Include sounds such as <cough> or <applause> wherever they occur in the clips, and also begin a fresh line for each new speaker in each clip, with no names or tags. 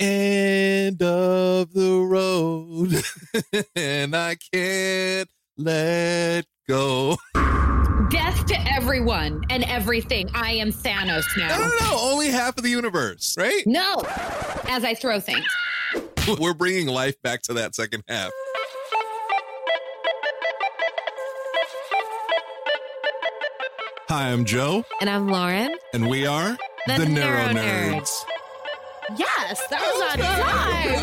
end of the road <laughs> and I can't let go.
Death to everyone and everything. I am Thanos now.
No, no, no. Only half of the universe, right?
No. As I throw things. <laughs>
We're bringing life back to that second half. Hi, I'm Joe,
And I'm Lauren.
and we are
The
Neuro
Neuro
Nerds.
Nerds. Yes, that was on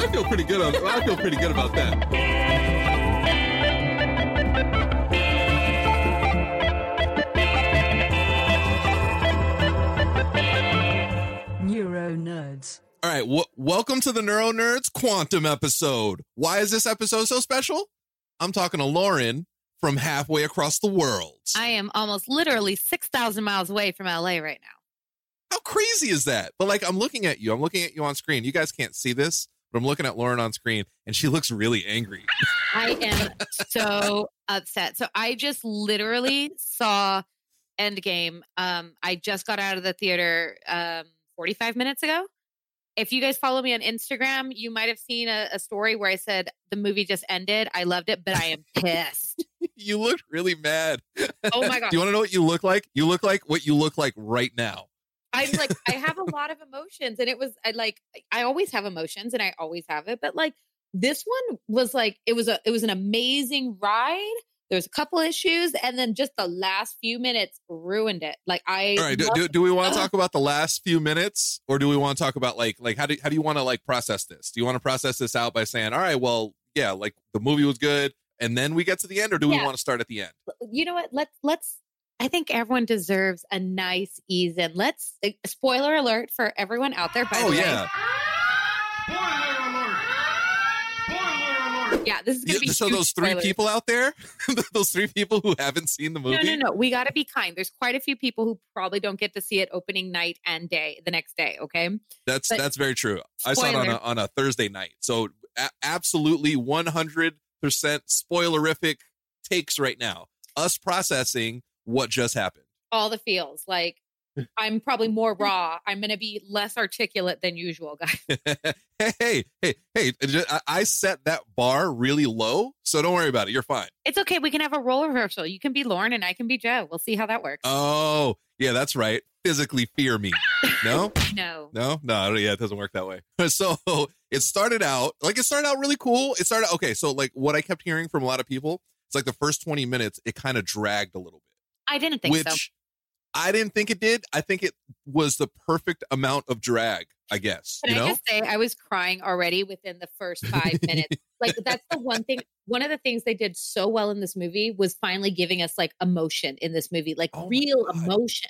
I feel pretty good. On, I feel pretty good about that.
Neuro Nerds.
All right, w- welcome to the Neuro Nerds Quantum episode. Why is this episode so special? I'm talking to Lauren from halfway across the world.
I am almost literally 6,000 miles away from LA right now.
How crazy is that? But like, I'm looking at you. I'm looking at you on screen. You guys can't see this, but I'm looking at Lauren on screen, and she looks really angry. <laughs>
I am so upset. So I just literally saw Endgame. Um, I just got out of the theater um 45 minutes ago. If you guys follow me on Instagram, you might have seen a, a story where I said the movie just ended. I loved it, but I am pissed. <laughs>
you look really mad.
Oh my god. <laughs>
Do you want to know what you look like? You look like what you look like right now.
I'm like, I have a <laughs> lot of emotions, and it was I like I always have emotions, and I always have it, but like this one was like it was a it was an amazing ride. There's a couple issues, and then just the last few minutes ruined it. Like I,
All right. Do, do, do we want to <laughs> talk about the last few minutes, or do we want to talk about like like how do how do you want to like process this? Do you want to process this out by saying, all right, well, yeah, like the movie was good, and then we get to the end, or do we want to start at the end?
you know what? Let's let's. I think everyone deserves a nice ease in. Let's uh, spoiler alert for everyone out there. By
Oh
the way,
yeah.
yeah, this is gonna
Yeah,
be
so
huge
those three
spoilers.
people out there, <laughs> those three people who haven't seen the movie.
No, no, no. We got to be kind. There's quite a few people who probably don't get to see it opening night and day the next day. Okay.
That's
But-
that's very true. I saw it on a on a Thursday night. So a- absolutely 100% spoilerific takes right now. Us processing what just happened.
All the feels like <laughs> I'm probably more raw. I'm going to be less articulate than usual, guys. <laughs>
hey, hey, hey, hey, I- I set that bar really low, so don't worry about it. You're fine.
It's okay. We can have a role reversal. You can be Lauren and I can be Joe. We'll see how that works.
Oh, yeah, that's right. Physically fear me. No? <laughs>
no.
No, no, yeah, it doesn't work that way. So it started out like it started out really cool. It started okay. So like what I kept hearing from a lot of people, it's like the first twenty minutes, it kind of dragged a little bit,
I didn't think
which
so.
I didn't think it did. I think it was the perfect amount of drag. I guess
Can
you
I
know.
just say I was crying already within the first five minutes? <laughs> Like that's the one thing. One of the things they did so well in this movie was finally giving us like emotion in this movie, like
Oh
real emotion.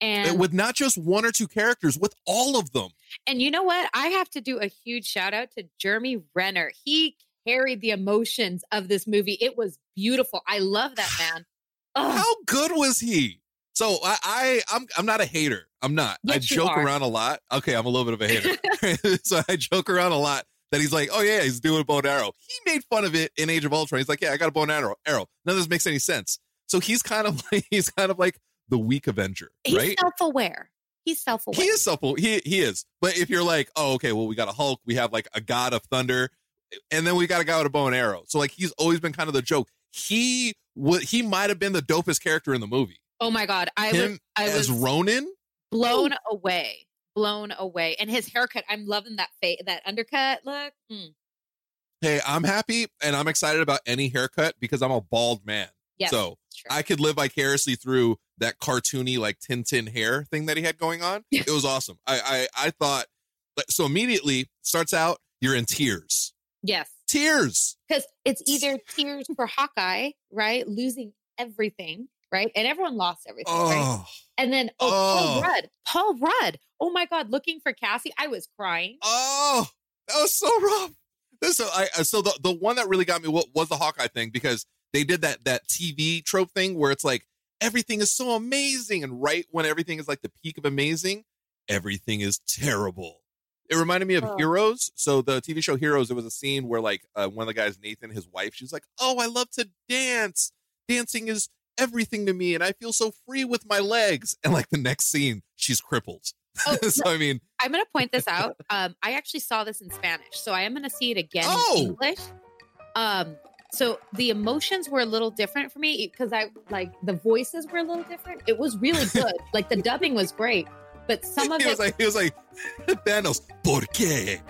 And
And with not just one or two characters, with all of them.
and you know what? I have to do a huge shout out to Jeremy Renner. He carried the emotions of this movie. It was beautiful. I love that man. Ugh.
How good was he? So I, I I'm I'm not a hater. I'm not. I
Yes, you
joke around a lot. Okay, I'm a little bit of a hater. <laughs> <laughs> so I joke around a lot that he's like, oh yeah, he's doing a bow and arrow. He made fun of it in Age of Ultron. He's like, yeah, I got a bow and arrow. Arrow. None of this makes any sense. So he's kind of <laughs> like he's kind of like the weak Avenger,
He's
right?
self aware. He's self aware.
He is self-aware. he he is. But if you're like, oh, okay, well, we got a Hulk, we have like a god of thunder, and then we got a guy with a bow and arrow. So like he's always been kind of the joke. He would he might have been the dopest character in the movie.
Oh my god, I
Him
was I
as
was
Ronin.
blown away, blown away, and his haircut. I'm loving that fa- that undercut look. Mm.
Hey, I'm happy and I'm excited about any haircut because I'm a bald man.
Yes,
so
true.
I could live vicariously through that cartoony like Tintin hair thing that he had going on. <laughs> It was awesome. I I, I thought so immediately starts out you're in tears.
yes,
Tears.
because it's either tears for Hawkeye, right, losing everything, right, and everyone lost everything, right?
Oh.
And then oh, Paul
Oh.
Rudd, Paul Rudd. Oh my God, looking for Cassie, I was crying.
Oh, that was so rough. This so I I- so the the one that really got me wa- was the Hawkeye thing because they did that that TV trope thing where it's like everything is so amazing and right when everything is like the peak of amazing, everything is terrible. It reminded me of
Oh.
Heroes. So the TV show Heroes, there was a scene where like uh, one of the guys, Nathan, his wife, she's like, "Oh, I love to dance. Dancing is everything to me, and I feel so free with my legs." And like the next scene, she's crippled.
Oh, <laughs>
so I mean,
I'm going to point this out. Um, I actually saw this in Spanish, so I am going to see it again
Oh.
in English. Um, so the emotions were a little different for me because I like the voices were a little different. It was really good. like the dubbing was great, but <laughs> some of
he
it
was like, he was like, <laughs> Thanos, ¿por qué?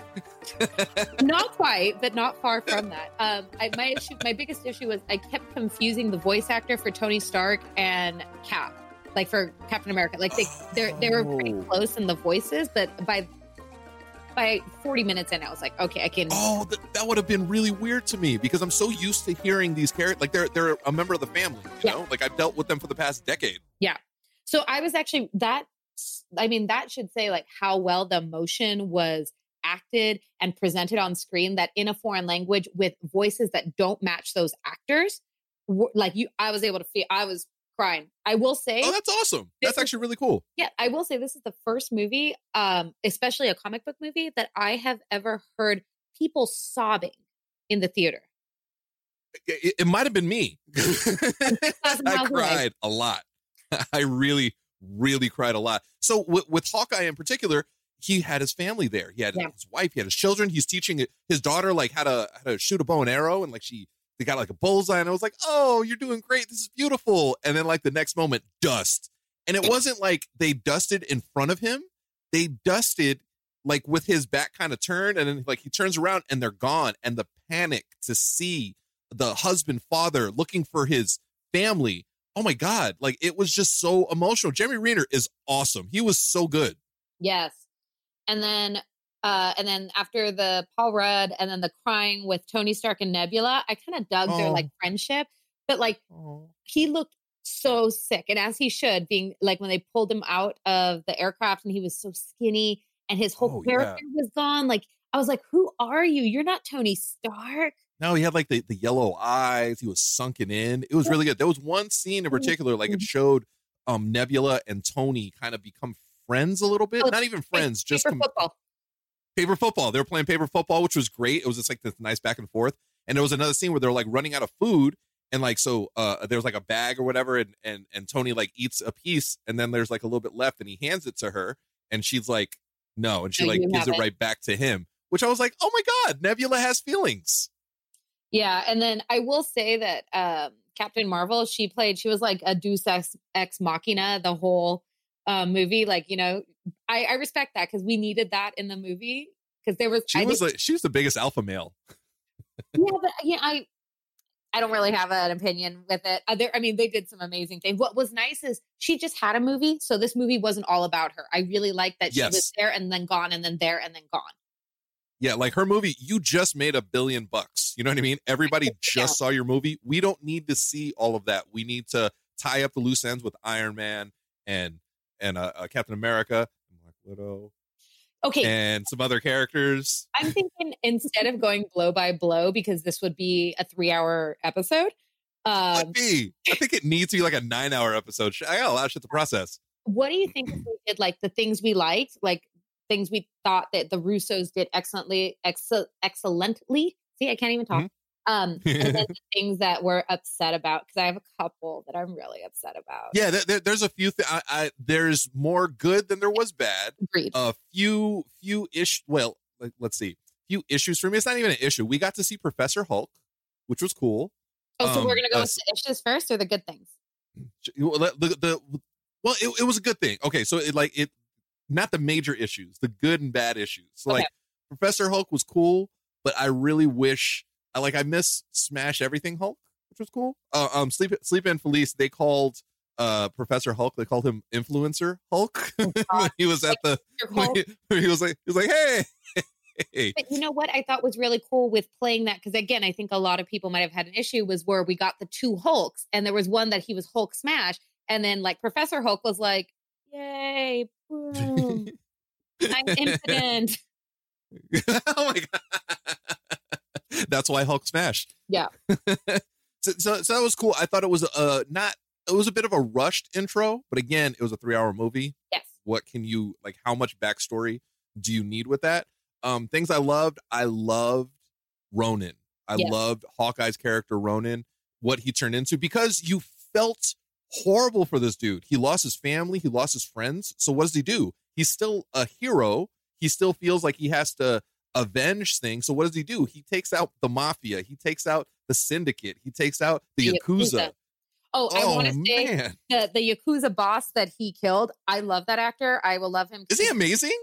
<laughs>
not quite, but not far from that. Um, I, my issue, my biggest issue was I kept confusing the voice actor for Tony Stark and Cap, like for Captain America. Like they they they were pretty
Oh.
close in the voices, but by by 40 minutes in, I was like, okay, I can.
Oh, th- that would have been really weird to me because I'm so used to hearing these characters. Like they're they're a member of the family, you
Yeah.
know. Like I've dealt with them for the past decade. Yeah.
So I was actually that. I mean, that should say like how well the motion was acted and presented on screen. That in a foreign language with voices that don't match those actors, like you, I was able to feel. I was crying. I will say,
Oh, that's awesome. That's
is-
actually really cool.
yeah, I will say this is the first movie, um, especially a comic book movie, that I have ever heard people sobbing in the theater.
It, it- might have been me. <laughs> <laughs> I
away.
cried a lot. <laughs> I really, really cried a lot. So with, with Hawkeye in particular, he had his family there. He had
Yeah.
his wife. He had his children. He's teaching his daughter like how to how to shoot a bow and arrow, and like she they got like a bullseye. And I was like, oh, you're doing great. This is beautiful. And then like the next moment, dust. And it wasn't like they dusted in front of him. They dusted like with his back kind of turned, and then like he turns around and they're gone. And the panic to see the husband, father looking for his family. Oh my God. Like it was just so emotional. Jeremy Renner is awesome. He was so good.
Yes. And then uh and then after the Paul Rudd and then the crying with Tony Stark and Nebula, I kind of dug their
Oh.
like friendship. But like he looked so sick. And as he should, being like when they pulled him out of the aircraft and he was so skinny and his whole
Oh, yeah.
character was gone. Like I was like, who are you? You're not Tony Stark.
No, he had like the, the yellow eyes. He was sunken in. It was really good. There was one scene in particular, like it showed um Nebula and Tony kind of become friends a little bit.
Oh,
Not even friends, just
Paper
com-
football.
paper football. They were playing paper football, which was great. It was just like this nice back and forth. And there was another scene where they were like running out of food. And like so uh there was like a bag or whatever, and and and Tony like eats a piece, and then there's like a little bit left, and he hands it to her, and she's like, no, and she
No,
like gives it
it.
right back to him. Which I was like, oh my God, Nebula has feelings.
Yeah, and then I will say that um, Captain Marvel, she played, she was like a Deus ex, ex machina the whole uh, movie. Like, you know, I, I respect that because we needed that in the movie because there was.
She
I
was
think-
like she was the biggest alpha male.
yeah, but yeah, I I don't really have an opinion with it. Uh, there, I mean, they did some amazing things. What was nice is she just had a movie, so this movie wasn't all about her. I really liked that she was there and then gone and then there and then gone.
Yeah, like her movie, you just made a billion bucks. You know what I mean? Everybody <laughs> just saw your movie. We don't need to see all of that. We need to tie up the loose ends with Iron Man and and uh, uh, Captain America, and Black Widow,
Okay,
and some other characters.
I'm thinking instead of going blow by blow because this would be a three hour episode. Um,
be. I think it needs to be like a nine hour episode. I got a lot of shit to process.
what do you think if we did like the things we liked, like things we thought that the Russos did excellently, excel, excellently? See, I can't even talk. Um, <laughs> and then the things that we're upset about because I have a couple that I'm really upset about.
Yeah, there, there- there's a few. Th- I, I there's more good than there was bad.
Agreed.
A few few ish. Well, like, let's see. Few issues for me. It's not even an issue. We got to see Professor Hulk, which was cool.
oh, so
um,
we're gonna go
uh,
with the issues first or the good things?
Well, the, the, the well, it, it was a good thing. Okay, so it like it, not the major issues, the good and bad issues. So,
Okay.
Like Professor Hulk was cool, but I really wish I like I miss Smash Everything Hulk, which was cool. Uh, um, Sleep Sleep and Felice they called uh Professor Hulk. They called him Influencer Hulk. <laughs> when he was at the he, he was like he was like hey. hey. <laughs>
But you know what I thought was really cool with playing that because again, I think a lot of people might have had an issue was where we got the two Hulks and there was one that he was Hulk smash, and then like Professor Hulk was like, "Yay, I'm <laughs> impotent."
oh my god. <laughs> That's why Hulk smashed.
Yeah. <laughs>
so, so so that was cool. I thought it was uh not it was a bit of a rushed intro, but again, it was a three hour movie.
Yes.
What can you like how much backstory do you need with that? Um things I loved, I loved Ronin. I
Yes.
loved Hawkeye's character Ronin, what he turned into, because you felt horrible for this dude. He lost his family, he lost his friends. So what does he do? He's still a hero. He still feels like he has to avenge things. So what does he do? He takes out the mafia. He takes out the syndicate. He takes out the,
The
yakuza.
Yakuza. Oh, I
Oh
want to say the the Yakuza boss that he killed. I love that actor. I will love him.
is he amazing?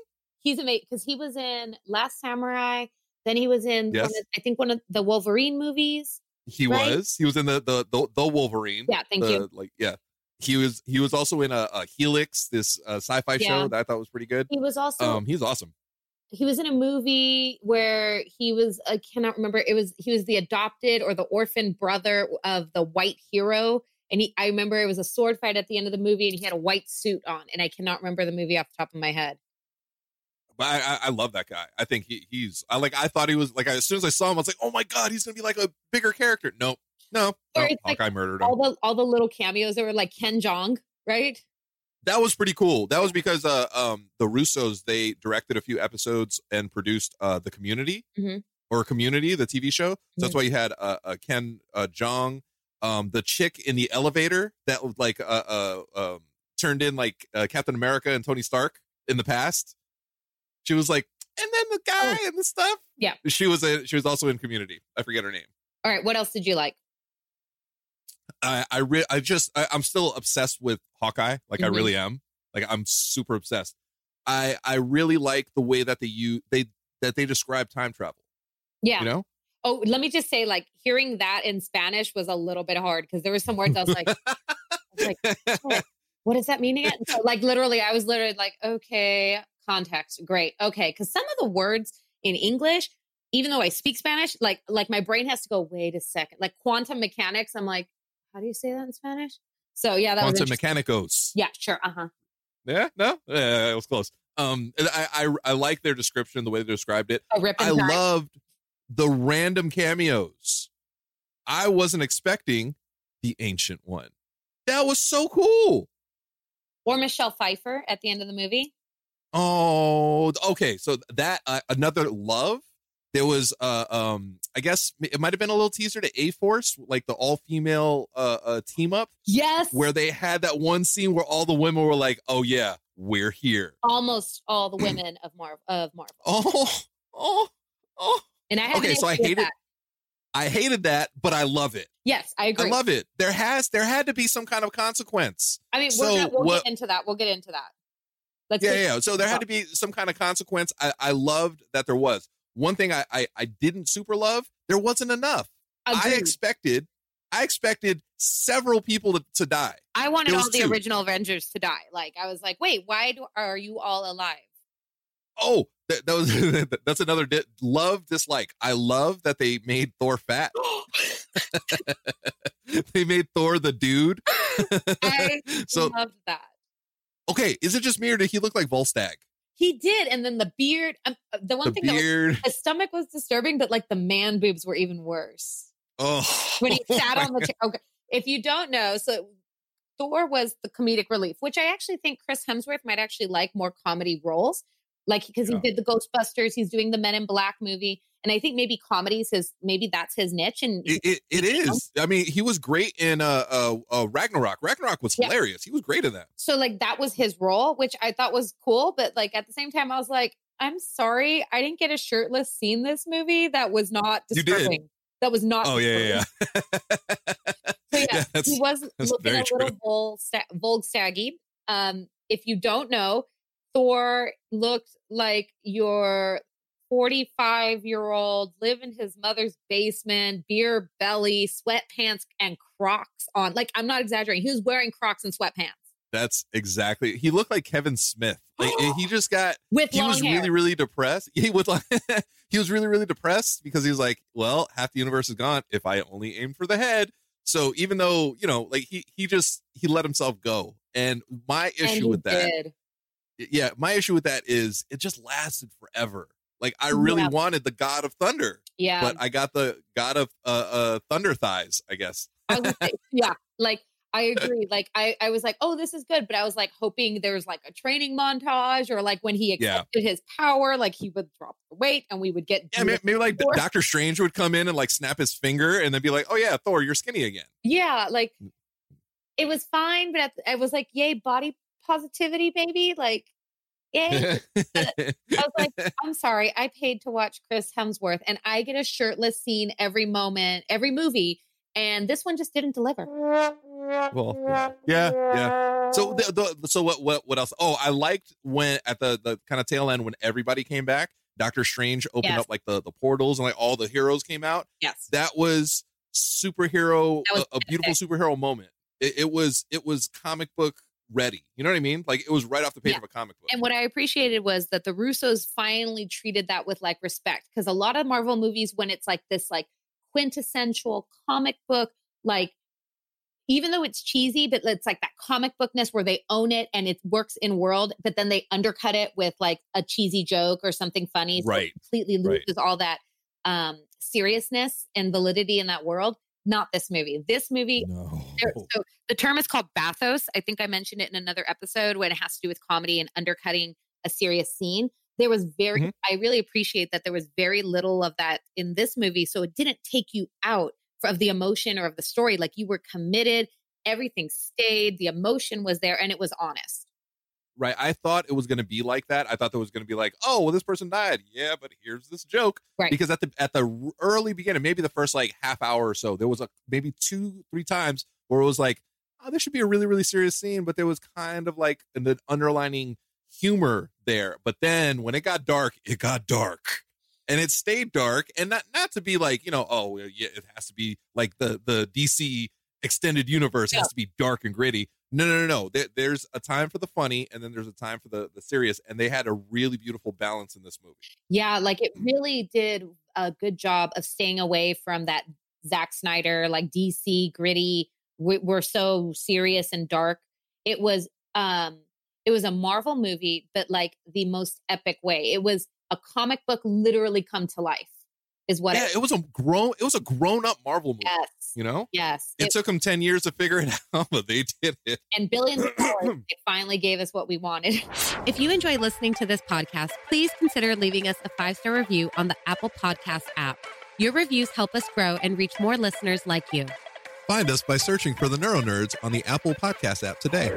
He's amazing because he was in Last Samurai. Then he was in, one
Yes.
of, I think, one of the Wolverine movies.
He
Right?
was. He was in the the the, the Wolverine.
Yeah, thank
the,
you.
Like yeah, he was. He was also in a, a Helix, this uh, sci-fi
Yeah.
show that I thought was pretty good.
He was also
Um, he's awesome.
he was in a movie where he was I cannot remember it was he was the adopted or the orphan brother of the white hero and he I remember it was a sword fight at the end of the movie and he had a white suit on and I cannot remember the movie off the top of my head.
But I, I, I love that guy. I think he, he's. I like. I thought he was like. As soon as I saw him, I was like, "Oh my god, he's gonna be like a bigger character." Nope. No, no.
Or it's like
Hawkeye murdered him.
All the all the little cameos that were like Ken Jeong, right?
that was pretty cool. That was because uh um the Russos they directed a few episodes and produced uh the Community
Mhm.
or Community the TV show. So that's
Mhm.
why you had uh, uh Ken uh Jeong, um the chick in the elevator that like uh uh um turned in like uh, Captain America and Tony Stark in the past. She was like, and then the guy and the stuff.
Oh. Yeah.
she was a, she was also in Community. I forget her name.
All right, what else did you like?
I I re- I just I, I'm still obsessed with Hawkeye. Like I
Mhm.
really am. Like I'm super obsessed. I I really like the way that they use they that they describe time travel.
Yeah.
You know,
Oh, let me just say, like hearing that in Spanish was a little bit hard because there were some words I was like, I was like, <laughs> "What? what does that mean again? So, like, literally, I was literally like, okay, context, great, okay, because some of the words in English, even though I speak Spanish, like, like my brain has to go, wait a second, like quantum mechanics. I'm like, how do you say that in Spanish? So yeah, that was
quantum
interesting.
mechanicos.
yeah, sure, uh huh.
Yeah, no, yeah, it was close. Um, I I I like their description, the way they described it.
Rip
I
time.
loved the random cameos. I wasn't expecting the ancient one. That was so cool.
or Michelle Pfeiffer at the end of the movie.
Oh, okay. So that uh, another love. There was, uh, um, I guess it might have been a little teaser to A Force, like the all female uh, uh, team up,
Yes,
where they had that one scene where all the women were like, "Oh yeah, we're here."
almost all the <clears throat> women of Marvel of Marvel.
Oh, oh, oh.
And I have
Okay, so I hated-
that.
I hated that, but I love it.
Yes, I agree.
I love it. There has there had to be some kind of consequence.
I mean, we're gonna, we'll
what-
get into that. We'll get into that. Let's
yeah, yeah. So there had to be some kind of consequence. I, I loved that there was. One thing I, I I didn't super love, there wasn't enough. I expected I expected several people to, to die.
I wanted all the
two.
original Avengers to die. Like I was like, wait, why do, are you all alive?
Oh, that, that was <laughs> that's another di- love dislike. I love that they made Thor fat. <gasps> <laughs> they made Thor the dude.
I <laughs>
so
loved that.
Okay, is it just me or did he look like Volstagg?
He did, and then the beard. Um, uh, the one
The
thing that was,
beard.
his stomach was disturbing, but like the man boobs were even worse
Oh,
when he <laughs> sat on the chair. Okay, if you don't know, so Thor was the comedic relief, which I actually think Chris Hemsworth might actually like more comedy roles, like because
Yeah.
he did the Ghostbusters, he's doing the Men in Black movie, And I think maybe comedies his maybe that's his niche. And
It, it, it is. I mean, he was great in uh, uh, uh Ragnarok. Ragnarok was
Yeah.
hilarious. He was great in that.
so like that was his role, which I thought was cool. But like at the same time, I was like, I'm sorry, I didn't get a shirtless scene this movie that was not disturbing. That was not.
Oh yeah, yeah, yeah.
So yeah, <laughs>
Yeah,
he was looking
very
a little
true.
Vol- sta- Volksstaggy. Um, if you don't know, Thor looked like your 45 year old, live in his mother's basement, beer belly, sweatpants, and Crocs on. Like, I'm not exaggerating. He was wearing Crocs and sweatpants
That's exactly. He looked like Kevin Smith. Like he just got. <gasps>
with
He was
hair.
really, really depressed. He was like, <laughs> he was really, really depressed because he was like, well, half the universe is gone if I only aim for the head. So even though you know, like he he just he let himself go. And my issue
he
with that,
did.
yeah, my issue with that is it just lasted forever. Like I really
Yeah.
wanted the God of Thunder,
Yeah.
but I got the God of uh, uh Thunder thighs, I guess.
I was <laughs> yeah, like I agree. Like I, I was like, oh, this is good, but I was like hoping there's like a training montage or like when he
Yeah.
accepted his power, like he would drop the weight and we would get
Yeah, maybe, maybe like Doctor Strange would come in and like snap his finger and then be like, "Oh yeah, Thor, you're skinny again."
yeah, like
Mm.
it was fine, but at the- I was like, yay, body positivity, baby, like. Yay. <laughs> I was like, I'm sorry, I paid to watch Chris Hemsworth and I get a shirtless scene every moment, every movie, and this one just didn't deliver.
well, yeah, yeah, yeah. So the, the so what what what else? Oh, I liked when at the the kind of tail end when everybody came back. Doctor Strange opened
Yes.
up like the the portals and like all the heroes came out.
Yes.
That was superhero,
That was
a, a beautiful superhero moment. It, it was it was comic book ready. You know what I mean? Like it was right off the page
Yeah.
of a comic book.
And what I appreciated was that the Russos finally treated that with like respect. Because a lot of Marvel movies, when it's like this like quintessential comic book, like even though it's cheesy, but it's like that comic bookness where they own it and it works in world, but then they undercut it with like a cheesy joke or something funny. So
Right.
completely
Right.
loses all that um seriousness and validity in that world. Not this movie. This movie
no.
so the term is called bathos. I think I mentioned it in another episode when it has to do with comedy and undercutting a serious scene. There was very,
Mhm.
I really appreciate that there was very little of that in this movie. So it didn't take you out of the emotion or of the story. Like you were committed, everything stayed, the emotion was there, and it was honest.
Right? I thought it was going to be like that. I thought there was going to be like, oh, well, this person died. Yeah, but here's this joke.
Right.
Because at the at the early beginning, maybe the first like half hour or so, there was a maybe two three times where it was like, oh, this should be a really really serious scene, but there was kind of like an underlining humor there. But then when it got dark, it got dark. And it stayed dark, and not not to be like you know, oh yeah, it has to be like the the DC extended universe has to be dark and gritty. No, no, no, no. There, there's a time for the funny, and then there's a time for the the serious, and they had a really beautiful balance in this movie.
Yeah, like it really did a good job of staying away from that Zack Snyder, like DC gritty. we- We're so serious and dark. It was, um, it was a Marvel movie, but like the most epic way. It was a comic book literally come to life. Is what?
yeah,
it,
it was a grown, it was a grown up Marvel movie.
yes,
You know,
yes.
it,
It-
took them ten years to figure it <laughs> out, but they did it.
and billions of dollars. They finally gave us what we wanted. If you enjoy listening to this podcast, please consider leaving us a five star review on the Apple Podcast app. Your reviews help us grow and reach more listeners like you.
Find us by searching for the Neuro Nerds on the Apple Podcast app today.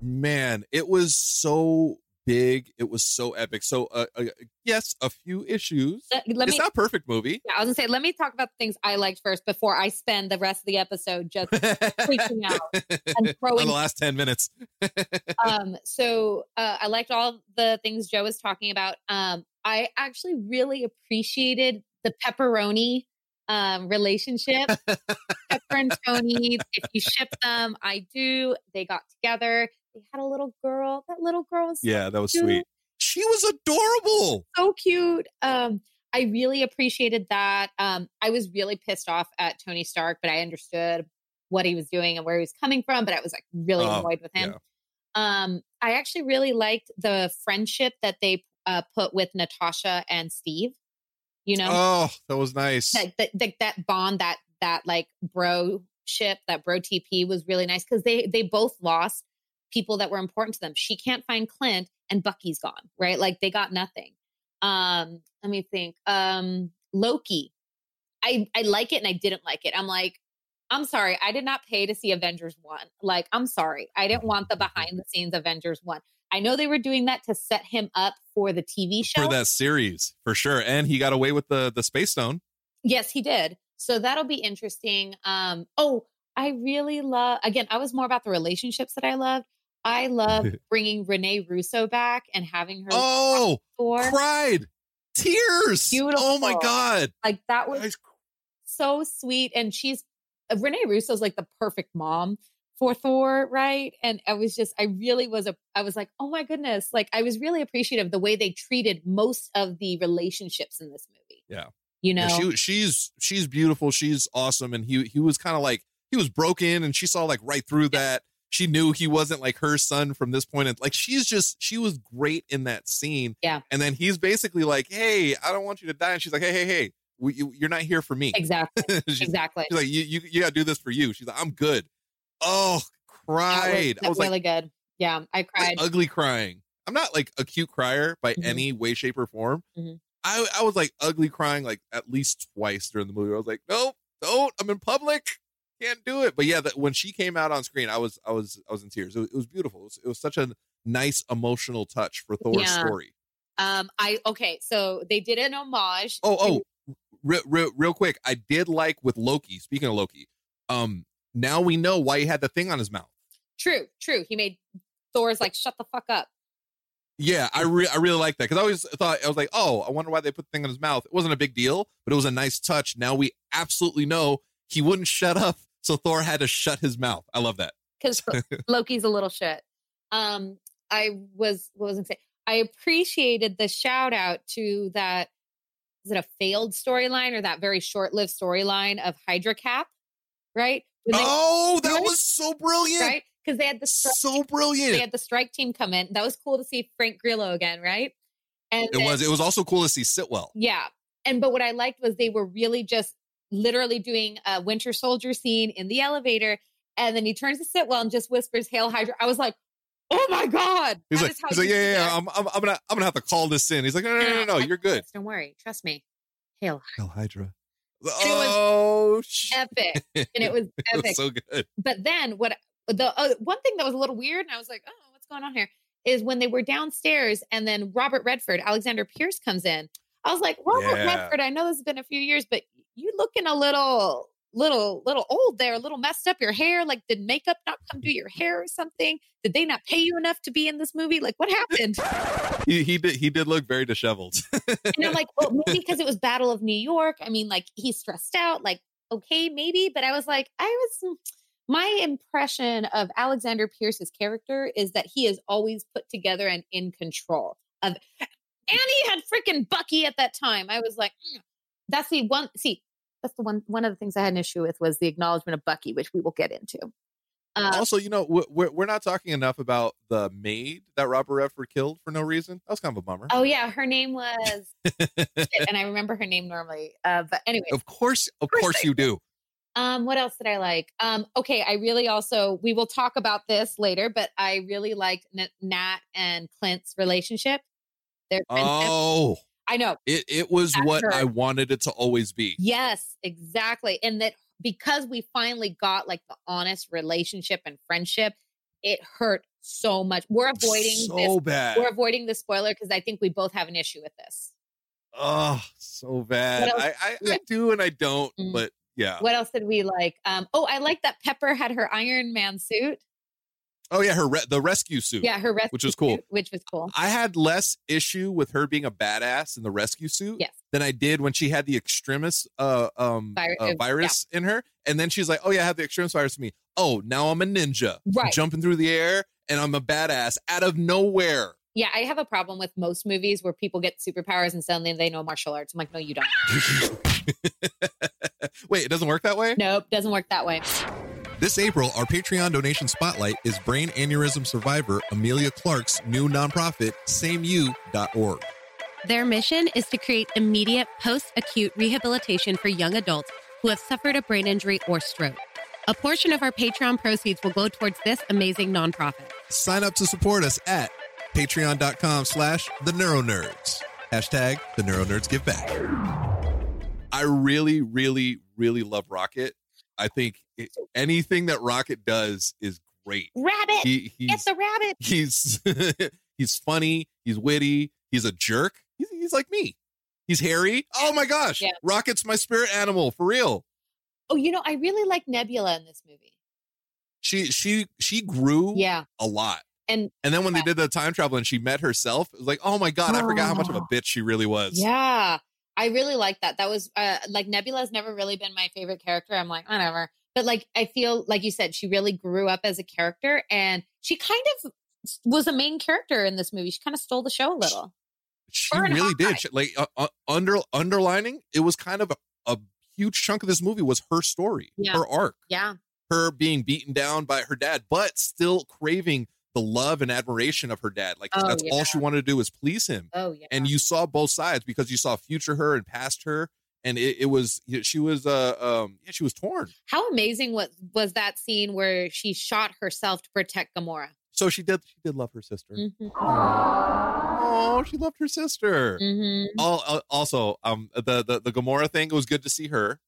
Man, it was so big. It was so epic. So, uh, uh, yes, a few issues.
Let, let
it's
me.
not a perfect movie.
Yeah, I was gonna say, let me talk about the things I liked first before I spend the rest of the episode just freaking out <laughs> and throwing.
on the last 10 minutes. <laughs>
um, so uh, I liked all the things Joe was talking about. Um, I actually really appreciated the Pepperony um, relationship. <laughs> Pepper and Tony, if you ship them, I do. They got together. They had a little girl. That little girl was
yeah, that was
cute.
sweet. She was adorable.
so cute. Um, I really appreciated that. Um, I was really pissed off at Tony Stark, but I understood what he was doing and where he was coming from. But I was like really
Oh,
annoyed with him. Um, I actually really liked the friendship that they uh, put with Natasha and Steve. You know,
Oh, that was nice.
like that, that that bond, that that like bro ship, that bro TP was really nice because they they both lost people that were important to them. She can't find Clint, and Bucky's gone. Right, like they got nothing. Um, let me think. Um, Loki. I I like it and I didn't like it. I'm like, I'm sorry, I did not pay to see Avengers 1. Like, I'm sorry. I didn't want the behind the scenes Avengers 1. I know they were doing that to set him up for the TV show.
for that series for sure. And he got away with the the space stone.
Yes, he did. So that'll be interesting. Um, oh, I really love, again, I was more about the relationships that I loved. I love <laughs> bringing Renee Russo back and having her.
Oh,
Thor.
cried tears. Oh my god.
Like that was
Guys,
so sweet. And she's, Renee Russo's like the perfect mom for Thor, right? And I was just, I really was a, I was like, oh my goodness. Like I was really appreciative of the way they treated most of the relationships in this movie.
Yeah.
You know?
Yeah, she she's she's beautiful. She's awesome. And he he was kind of like he was broken, and she saw like right through that. She knew he wasn't like her son from this point. And like she's just she was great in that scene.
Yeah.
And then he's basically like, "Hey, I don't want you to die." And she's like, "Hey, hey, hey, we, you, you're not here for me."
exactly. <laughs>
she's,
exactly.
she's like, "You you you got to do this for you." She's like, "I'm good." Oh,
That
cried. I was
really
like,
good. Yeah, I
like,
cried.
ugly crying. I'm not like a cute crier by
Mhm.
any way, shape, or form.
Mhm.
I, I was like ugly crying like at least twice during the movie. I was like, nope, don't. I'm in public. Can't do it. But yeah, that when she came out on screen, I was I was I was in tears. It was, it was beautiful. It was, it was such a nice emotional touch for Thor's
Yeah.
story.
Um, I okay, so they did an homage.
Oh, oh, real, real, real quick. I did like with Loki. Speaking of Loki, um, now we know why he had the thing on his mouth.
true, true. He made Thor's like, shut the fuck up.
Yeah, I re- I really like that because I always thought I was like, oh, I wonder why they put the thing on his mouth. It wasn't a big deal, but it was a nice touch. Now we absolutely know he wouldn't shut up, so Thor had to shut his mouth. I love that.
because <laughs> Loki's a little shit. Um, I was what was I say? I appreciated the shout out to that. Is it a failed storyline or that very short lived storyline of Hydra Cap? Right? When they-
oh, that was so brilliant!
right because they had the stri-
So
they had the strike team come in. That was cool to see Frank Grillo again, right? And
It
then-
was. It was also cool to see Sitwell.
Yeah. And but what I liked was they were really just literally doing a Winter Soldier scene in the elevator. And then he turns to Sitwell and just whispers, Hail Hydra. I was like, oh my God.
He's
that
like, he's like, yeah, yeah, yeah. I'm, I'm, I'm gonna, I'm gonna have to call this in. He's like, no, no, no, no, no, you're good.
Don't worry. Trust me. Hail
Hydra.
was
Oh, shit.
epic. <laughs> And it was
It
epic.
was so good.
but then what the uh, one thing that was a little weird, and I was like, oh, what's going on here? Is when they were downstairs and then Robert Redford, Alexander Pierce comes in. I was like, Robert
Yeah.
Redford, I know this has been a few years, but you looking a little, little, little old there, a little messed up. Your hair, like, did makeup not come do your hair or something? Did they not pay you enough to be in this movie? Like, what happened? <laughs>
He, he did, he did look very disheveled.
And I'm like, well, maybe <laughs> because it was Battle of New York. I mean, like he's stressed out. Like, okay, maybe. But I was like, I was. My impression of Alexander Pierce's character is that he is always put together and in control of. And he had freaking Bucky at that time. I was like, mm. that's the one. See, that's the one. One of the things I had an issue with was the acknowledgement of Bucky, which we will get into. Uh,
also, you know, we- we're, we're not talking enough about the maid that Robert Redford killed for no reason. That was kind of a bummer.
oh yeah, her name was, and I remember her name normally. Uh, but anyway, <laughs>
of course, of
course
course you do.
Um, what else did I like? Um, okay, I really also we will talk about this later, but I really liked Nat and Clint's relationship. Their friendship.
Oh,
I know.
it, it was
That's
what
her.
I wanted it to always be.
Yes, exactly. And that because we finally got like the honest relationship and friendship, it hurt so much. We're avoiding
so
this.
bad.
We're avoiding the spoiler because I think we both have an issue with this.
Oh, so bad. I. I, I do and I don't,
Mm.
but yeah.
What else did we like? Um, oh, I like that Pepper had her Iron Man suit.
Oh yeah, her re- the rescue suit.
Yeah, her rescue
which was cool.
suit, which was cool.
I had less issue with her being a badass in the rescue suit
Yes.
than I did when she had the extremis uh, um,
Vir-
uh,
uh, yeah.
virus in her, and then she's like, "Oh yeah, I have the extremis virus in me. Oh, now I'm a ninja,
Right.
jumping through the air, and I'm a badass out of nowhere."
Yeah, I have a problem with most movies where people get superpowers and suddenly they know martial arts. I'm like, no, you don't. <laughs>
Wait, it doesn't work that way.
Nope, doesn't work that way.
This April, our Patreon donation spotlight is brain aneurysm survivor Amelia Clark's new nonprofit, SameU.org.
Their mission is to create immediate post acute rehabilitation for young adults who have suffered a brain injury or stroke. A portion of our Patreon proceeds will go towards this amazing nonprofit.
Sign up to support us at patreon.com slash the neuronerds. Hashtag the Neuro Nerds Give Back. I really, really, really love Rocket. I think it, anything that Rocket does is great.
Rabbit.
He,
Get the rabbit.
he's <laughs> he's funny. He's witty. He's a jerk. He's, he's like me. He's hairy. Oh my gosh!
Yeah.
Rocket's my spirit animal for real.
Oh, you know, I really like Nebula in this movie.
She she she grew
Yeah.
a lot.
And
And then when they did the time travel and she met herself, it was like, oh my god, I forgot how much of a <gasps> bitch she really was.
Yeah. I really like that. That was uh, like Nebula's never really been my favorite character. I'm like, whatever. But like, I feel like you said, she really grew up as a character and she kind of was a main character in this movie. She kind of stole the show a little.
She
and
really did. She- like uh, uh, under underlining, it was kind of a, a huge chunk of this movie was her story,
Yeah.
her arc,
Yeah.
her being beaten down by her dad, but still craving the love and admiration of her dad. Like
Oh,
that's all she wanted to do was please him.
Oh, yeah.
And you saw both sides because you saw future her and past her, and it, it was she was uh um yeah she was torn.
How amazing was, was that scene where she shot herself to protect Gamora?
So she did she did love her sister.
Mhm.
Oh, she loved her sister.
Mhm.
Al- al- also, um, the, the the Gamora thing it was good to see her,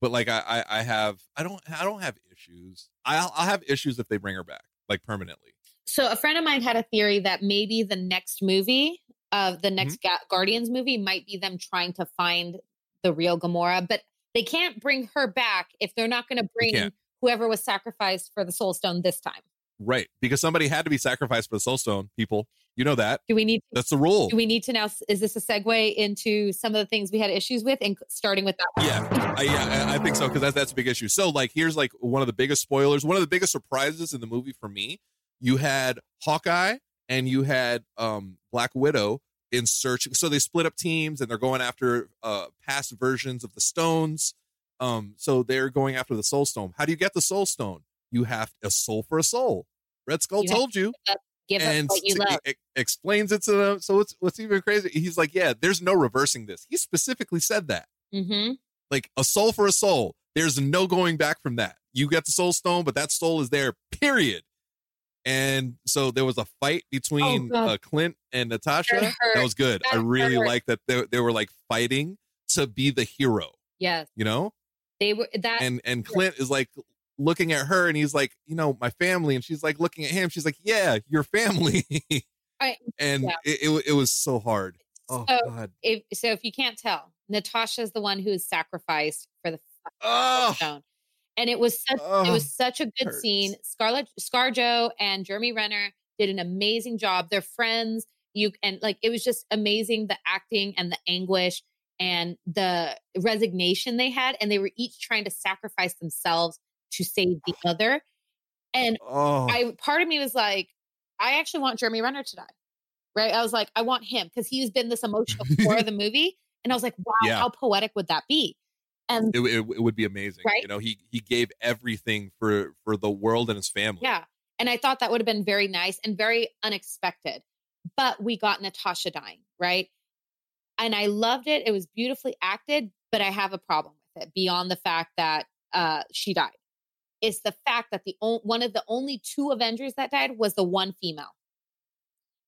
but like I, I I have I don't I don't have issues. I'll I'll have issues if they bring her back like permanently.
So a friend of mine had a theory that maybe the next movie of the next
Mm-hmm.
Ga- Guardians movie might be them trying to find the real Gamora, but they can't bring her back if they're not going to bring whoever was sacrificed for the Soul Stone this time.
Right, because somebody had to be sacrificed for the Soul Stone. People, you know that.
Do we need
That's the rule.
do we need to now is this a segue into some of the things we had issues with and starting with that one?
Yeah, I, yeah, I I think so because that's that's a big issue. So like, here's like one of the biggest spoilers, one of the biggest surprises in the movie for me. You had Hawkeye and you had um Black Widow in search. So they split up teams and they're going after uh past versions of the stones. Um, so they're going after the Soul Stone. How do you get the Soul Stone? You have a soul for a soul. Red Skull
You
told you
Give us
and
you
explains it to them. So it's what's even crazy. He's like, yeah, there's no reversing this. He specifically said that
Mm-hmm.
like a soul for a soul. There's no going back from that. You get the soul stone, but that soul is there, period. And so there was a fight between
Oh,
uh, Clint and Natasha.
That.
That was good. I really
hurt.
liked that they, they were like fighting to be the hero,
Yes,
you know?
they were that.
And and Clint is like looking at her and he's like, you know, my family. And she's like looking at him. She's like, yeah, your family.
I- <laughs>
and
yeah.
it, it, it was so hard. Oh,
So-
God.
if, so if you can't tell, Natasha's the one who is sacrificed for the
Oh,
stone. And it was such it was such a good
hurts.
scene. Scarlett Scarjo and Jeremy Renner did an amazing job. They're friends. You and like it was just amazing the acting and the anguish and the resignation they had and they were each trying to sacrifice themselves to save the other. And
oh.
I part of me was like, I actually want Jeremy Renner to die. Right? I was like, I want him because he's been this emotional core of the <laughs> movie. And I was like, wow,
Yeah.
how poetic would that be? And
it, it, it would be amazing.
Right?
You know, he he gave everything for for the world and his family.
yeah. And I thought that would have been very nice and very unexpected. But we got Natasha dying, right? And I loved it. It was beautifully acted, but I have a problem with it beyond the fact that uh, she died. It's the fact that the o- one of the only two Avengers that died was the one female.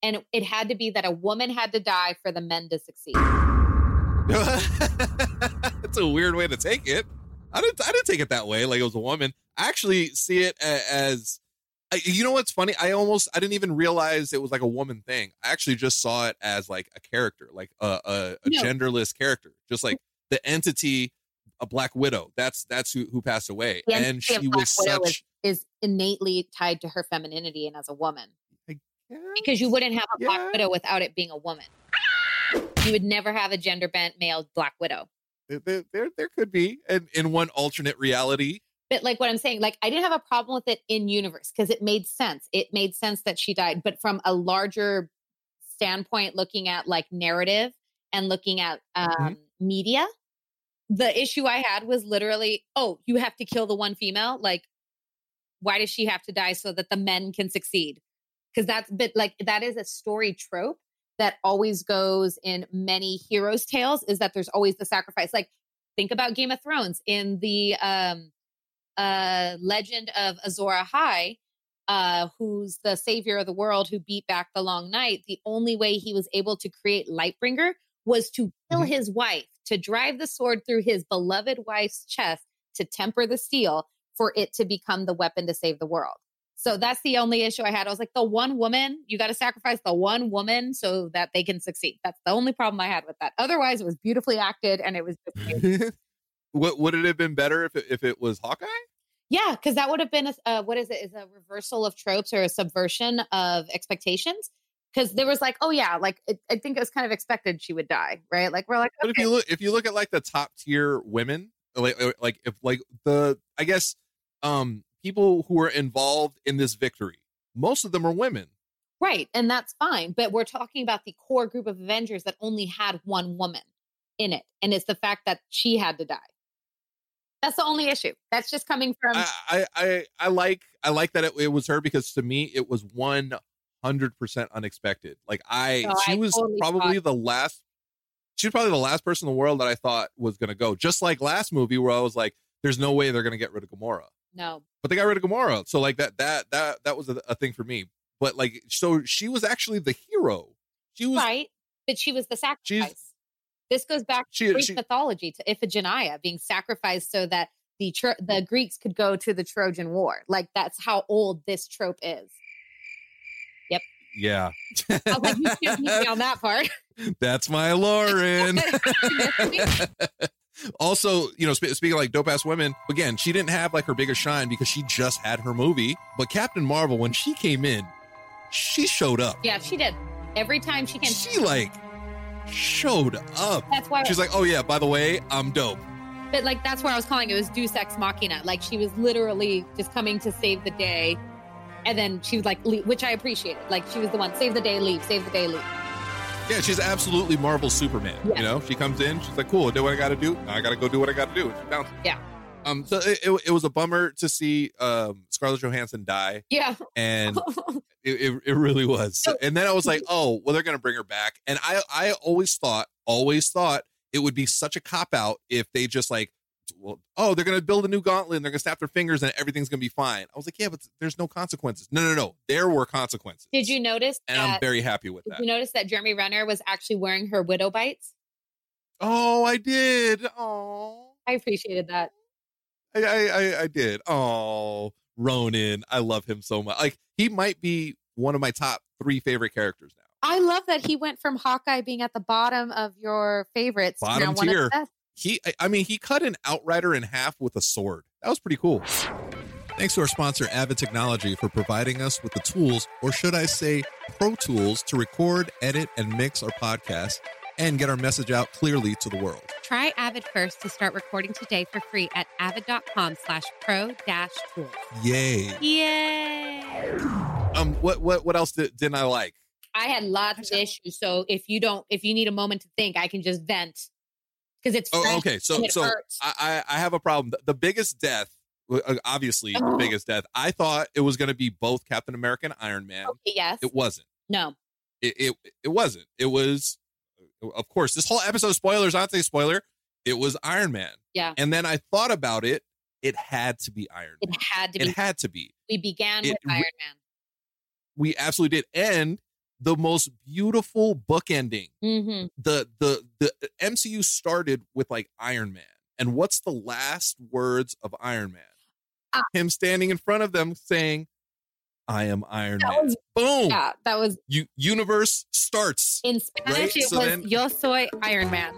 And it, it had to be that a woman had to die for the men to succeed. <laughs> <laughs>
It's a weird way to take it. I didn't I didn't take it that way. Like it was a woman. I actually see it a- as. You know what's funny? I almost I didn't even realize it was like a woman thing. I actually just saw it as like a character, like a a, a
No.
genderless character, just like the entity, a Black Widow. That's that's who who passed away,
The
and she was
Widow
such.
Is innately tied to her femininity and as a woman. Because you wouldn't have a
Yeah.
black widow without it being a woman. You would never have a gender bent male black widow.
There, there, there, could be in, in one alternate reality.
But like what I'm saying, like I didn't have a problem with it in universe because it made sense. It made sense that she died, but from a larger standpoint, looking at like narrative and looking at um,
Mhm.
media, the issue I had was literally, oh, you have to kill the one female. Like, why does she have to die so that the men can succeed? Because that's but like that is a story trope that always goes in many heroes' tales. Is that there's always the sacrifice. Like, think about Game of Thrones in the um uh legend of Azor Ahai, uh, who's the savior of the world, who beat back the Long Night, the only way he was able to create Lightbringer was to kill
Mhm.
his wife, to drive the sword through his beloved wife's chest to temper the steel for it to become the weapon to save the world. So that's the only issue I had. I was like, the one woman, you got to sacrifice the one woman so that they can succeed. That's the only problem I had with that. Otherwise, it was beautifully acted and it was <laughs>
what would it have been better if it, if it was Hawkeye?
Yeah, because that would have been a uh, what is it? Is a reversal of tropes or a subversion of expectations? Because there was like, oh yeah, like it, I think it was kind of expected she would die, right? Like we're like,
But if you look if you look at like the top tier women, like like if like the I guess um people who are involved in this victory, most of them are women.
right, and that's fine. But we're talking about the core group of Avengers that only had one woman in it, and it's the fact that she had to die. That's the only issue. That's just coming from
I, I I like I like that it, it was her because to me it was one hundred percent unexpected. Like I she
I
was
totally
probably
thought-
the last she was probably the last person in the world that I thought was gonna go. Just like last movie where I was like, there's no way they're gonna get rid of Gamora.
no.
But they got rid of Gamora. So like that that that that was a, a thing for me. But like so she was actually the hero. She was
right, but she was the sacrifice. This goes back to
She-
Greek
she-
mythology to Iphigenia being sacrificed so that the Tro- the Greeks could go to the Trojan War. Like that's how old this trope is. Yep.
Yeah.
I was like, you <laughs> me on that part.
That's my Lauren. <laughs> <laughs> also, you know, sp- speaking of like dope ass women, again, she didn't have like her biggest shine because she just had her movie. But Captain Marvel, when she came in, she showed up.
yeah, she did. Every time she came,
She like showed up.
That's why-
she's like, oh yeah, by the way, I'm dope.
but like that's where I was calling it was Deus Ex Machina. Like she was literally just coming to save the day, and then she was like, leave, which I appreciated. Like she was the one save the day, leave, save the day, leave.
Yeah, she's absolutely Marvel Superman. You know, she comes in, she's like, cool, I do what I got to do. I got to go do what I got to do. And she bounces.
Yeah.
Um, so it, it, it was a bummer to see um Scarlett Johansson die,
Yeah.
and <laughs> it, it, really was. And then I was like, <laughs> oh, well, they're gonna bring her back. And I I always thought, always thought it would be such a cop out if they just like, well, oh, they're gonna build a new gauntlet and they're gonna snap their fingers and everything's gonna be fine. I was like, yeah, but there's no consequences. No, no, no, there were consequences.
Did you notice
And
that?
I'm very happy with that?
did you notice that Jeremy Renner was actually wearing her widow bites?
Oh, I did. Oh,
I appreciated that.
I, I, I, I did. Oh, Ronin, I love him so much. Like he might be one of my top three favorite characters now.
I love that he went from Hawkeye being at the bottom of your favorites
Bottom
now one of
tier.
The best.
He, I- I mean, he cut an Outrider in half with a sword. That was pretty cool. Thanks to our sponsor, Avid Technology, for providing us with the tools, or should I say, pro tools, to record, edit, and mix our podcast and get our message out clearly to the world.
Try Avid first to start recording today for free at avid.com slash pro dash tools.
Yay!
Yay!
Um, what, what, what else did, didn't I like?
I had lots of issues. So if you don't, if you need a moment to think, I can just vent because it's
Oh, okay. So,
it
so
hurts.
I, I I have a problem. The, the biggest death, uh, obviously, the
Oh.
biggest death. I thought it was going to be both Captain America and Iron Man.
okay, yes,
It wasn't.
no,
It, it it wasn't. It was, of course, this whole episode spoilers. I'd say spoiler. It was Iron Man.
yeah,
And then I thought about it. It had to be Iron Man.
it had to
It
be.
had to be.
we began
it
with Iron Man.
We absolutely did. And the most beautiful book ending.
hmm
The the the MCU started with like Iron Man. And what's the last words of Iron Man?
Ah.
Him standing in front of them saying, "I am Iron
That
Man."
was-
Boom.
Yeah, that was
You universe starts.
in Spanish.
Right,
It
so
was
then-
"Yo soy Iron Man."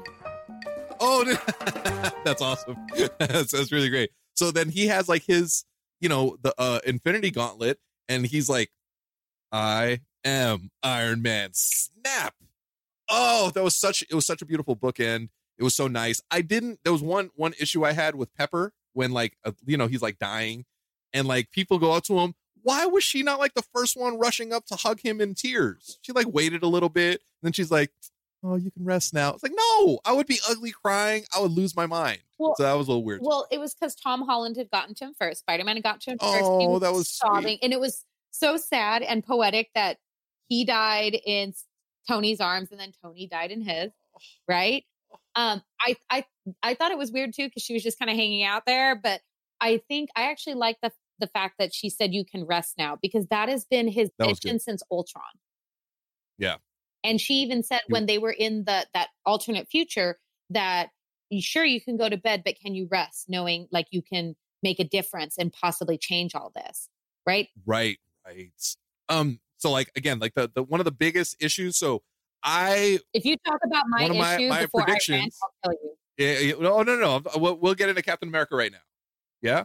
Oh, <laughs> that's awesome. <laughs> that's, that's really great. So then he has like his, you know, the uh Infinity Gauntlet, and he's like, "I am Iron Man." Snap. Oh, that was such. It was such a beautiful bookend. It was so nice. I didn't. There was one one issue I had with Pepper when like uh, you know he's like dying, and like people go up to him. Why was she not like the first one rushing up to hug him in tears? She like waited a little bit, and then she's like, "Oh, you can rest now." It's like, no, I would be ugly crying. I would lose my mind.
Well-
so that was a little weird.
Well, it was because Tom Holland had gotten to him first. Spider Man had gotten to him first.
Oh, that was sweet.
sobbing, and it was so sad and poetic that he died in Tony's arms, and then Tony died in his. Right? Um, I I I thought it was weird too because she was just kind of hanging out there, but I think I actually like the the fact that she said you can rest now because that has been his mission since Ultron.
Yeah.
And she even said when they were in the that alternate future that you sure you can go to bed, but can you rest knowing like you can make a difference and possibly change all this? Right?
Right, right. Um, so like again, like the, the one of the biggest issues. So I
If you talk about my
One of my-
issue
my
before I rant,
predictions-
I'll tell you.
yeah, yeah, no no no we'll, we'll get into Captain America right now. Yeah.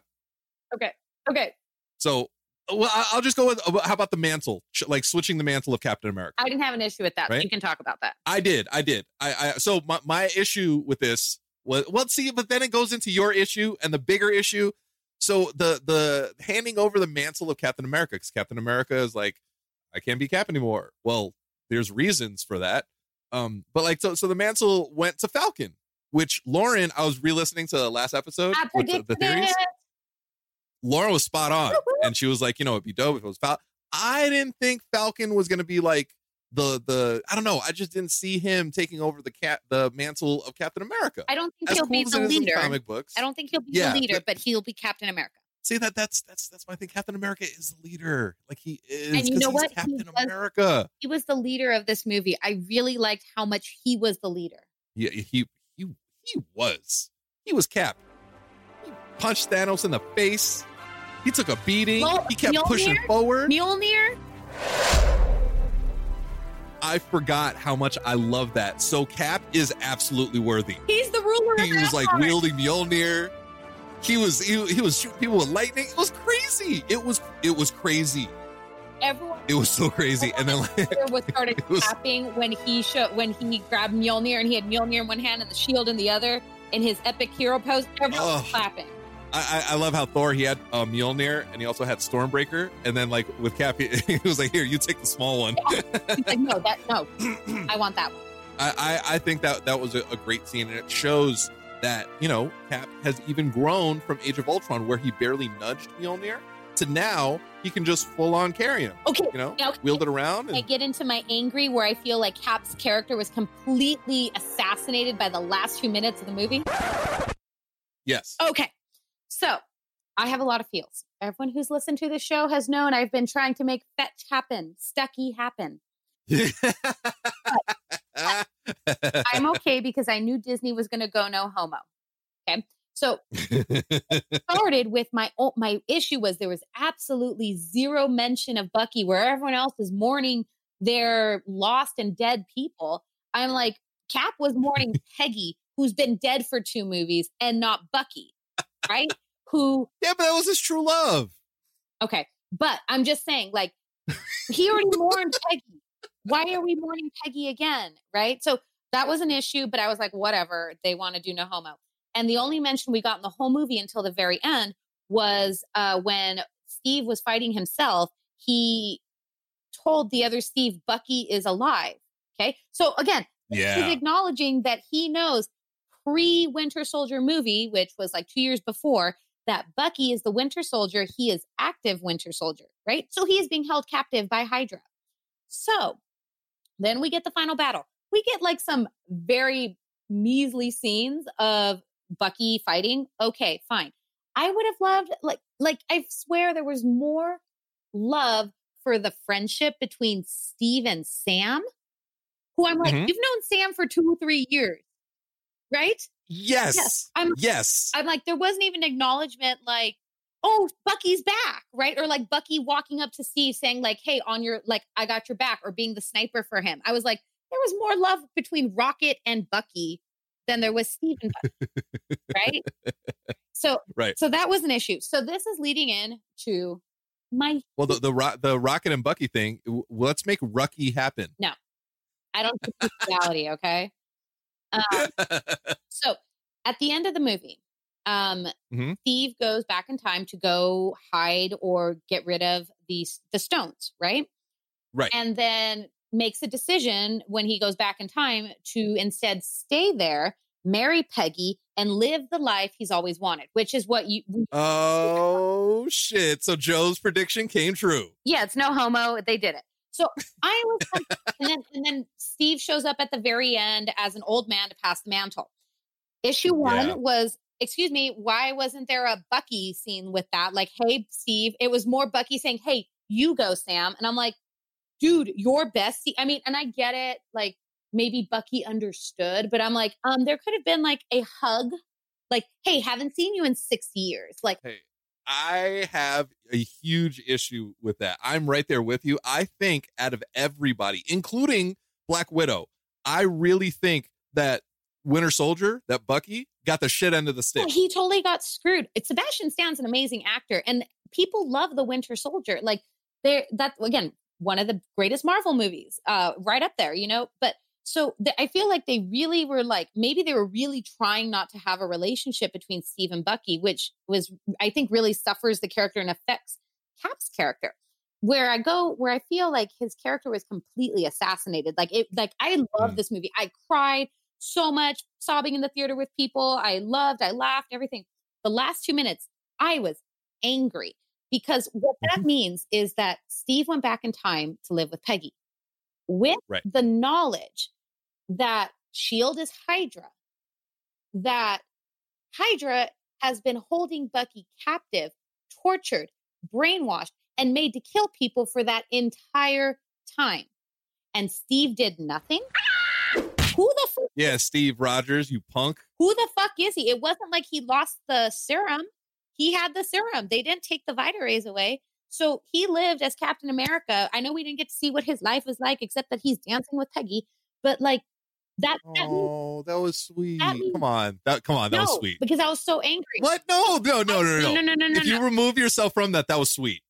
Okay. Okay.
So well, I'll just go with uh, how about the mantle, like switching the mantle of Captain America.
I didn't have an issue with that. So
Right?
you can talk about that.
I did, I did. I, I so my my issue with this was well, see, but then it goes into your issue and the bigger issue. So the the handing over the mantle of Captain America because Captain America is like, I can't be Cap anymore. Well, there's reasons for that. Um, but like so so the mantle went to Falcon, which Lauren, I was re-listening to the last episode
I
with the, the theories. Lauren was spot on, <laughs> and she was like, you know, it'd be dope if it was Falcon. I didn't think Falcon was gonna be like the the I don't know. I just didn't see him taking over the cat the mantle of Captain America.
I don't think
As
he'll
cool
be the
it is in
leader.
comic books.
I don't think he'll be
Yeah,
the leader,
but-
but he'll be Captain America.
See that that's that's that's why I think Captain America is the leader. Like he is
And you know what? He
Captain
was-
America.
He was the leader of this movie. I really liked how much he was the leader.
Yeah, he he he was. He was Cap. He punched Thanos in the face. He took a beating.
Well,
he kept pushing
Mjolnir-
forward.
Mjolnir,
I forgot how much I love that. So Cap is absolutely worthy.
he's the ruler
He was like wielding Mjolnir. He was he, he was shooting people with lightning. It was crazy. It was it was crazy.
Everyone
It was so crazy. And then like
was <laughs> started
was-
clapping when he showed when he grabbed Mjolnir and he had Mjolnir in one hand and the shield in the other in his epic hero pose. Everyone was clapping.
I, I love how Thor he had uh, Mjolnir and he also had Stormbreaker and then like with Cap he, <laughs> he was like here you take the small one.
He's like, no, that no, <laughs> I want that one.
I, I I think that that was a, a great scene and it shows that you know Cap has even grown from Age of Ultron where he barely nudged Mjolnir to now he can just full on carry him.
Okay,
You know,
now
wield it around.
I get into my angry where I feel like Cap's character was completely assassinated by the last few minutes of the movie.
yes.
Okay. So I have a lot of feels. Everyone who's listened to the show has known I've been trying to make fetch happen, stucky happen. <laughs> I'm <laughs> okay because I knew Disney was going to go no homo. Okay. So <laughs> started with my my issue was there was absolutely zero mention of Bucky where everyone else is mourning their lost and dead people. I'm like Cap was mourning <laughs> Peggy who's been dead for two movies and not Bucky, right? Who
yeah, but that was his true love.
okay, but I'm just saying like he already mourned Peggy. Why are we mourning Peggy again, right? So that was an issue, but I was like whatever, they want to do no homo. And the only mention we got in the whole movie until the very end was uh, when Steve was fighting himself. He told the other Steve, Bucky is alive. Okay. So again, he's acknowledging that he knows pre Winter Soldier movie, which was like two years before, that Bucky is the Winter Soldier. He is active Winter Soldier, right? So he is being held captive by Hydra. So then we get the final battle. We get like some very measly scenes of Bucky fighting. Okay, fine. I would have loved like like I swear there was more love for the friendship between Steve and Sam. Who I'm like,
Mhm.
you've known Sam for two, or three years, right?
Yes.
Yes, I'm-
yes.
I'm like, there wasn't even acknowledgement like, oh, Bucky's back, right? Or like Bucky walking up to Steve saying, like, hey, on your like, I got your back, or being the sniper for him. I was like, there was more love between Rocket and Bucky than there was Steve and Bucky, right? <laughs> So
Right.
so that was an issue. So this is leading in to my
Well, the the Ro- the Rocket and Bucky thing. w- Let's make Rucky happen.
No, I don't think it's reality, okay? Um, <laughs> so at the end of the movie, um,
Mhm.
Steve goes back in time to go hide or get rid of these the stones, right?
right.
And then makes a decision when he goes back in time to instead stay there, marry Peggy, and live the life he's always wanted, which is what you.
oh shit! So Joe's prediction came true.
Yeah, it's no homo. They did it. So <laughs> I was like, and then and then Steve shows up at the very end as an old man to pass the mantle. Issue one
Yeah.
was excuse me, why wasn't there a Bucky scene with that? Like, hey, Steve, it was more Bucky saying, hey, you go, Sam. And I'm like, dude, your bestie. I mean, and I get it. Like, maybe Bucky understood, but I'm like, um, there could have been like a hug, like, hey, haven't seen you in six years. Like,
Hey, I have a huge issue with that. I'm right there with you. I think out of everybody, including Black Widow, I really think that Winter Soldier, that Bucky, got the shit end of the stick.
Oh, he totally got screwed. It's Sebastian Stan's an amazing actor, and people love the Winter Soldier. Like there, that again, one of the greatest Marvel movies, uh, right up there, you know. But so I feel like they really were like maybe they were really trying not to have a relationship between Steve and Bucky, which was I think really suffers the character and affects Cap's character. Where I go, where I feel like his character was completely assassinated. Like it, like I love
Mm.
this movie. I cried so much, sobbing in the theater with people. I loved, I laughed, everything. The last two minutes, I was angry because what that mm-hmm. means is that Steve went back in time to live with Peggy with
Right.
the knowledge that Shield is Hydra, that Hydra has been holding Bucky captive, tortured, brainwashed, and made to kill people for that entire time. And Steve did nothing. Who the fuck?
Yeah, Steve Rogers, you punk.
Who the fuck is he? It wasn't like he lost the serum. He had the serum. They didn't take the Vita-Rays away. So he lived as Captain America. I know we didn't get to see what his life was like, except that he's dancing with Peggy. But like that. that
oh, that was sweet.
That means,
come on, that come on, that
no, was
sweet.
Because I was so angry.
What? No, no, no, no, no,
no, no, no. no
if
no.
you remove yourself from that, that was sweet.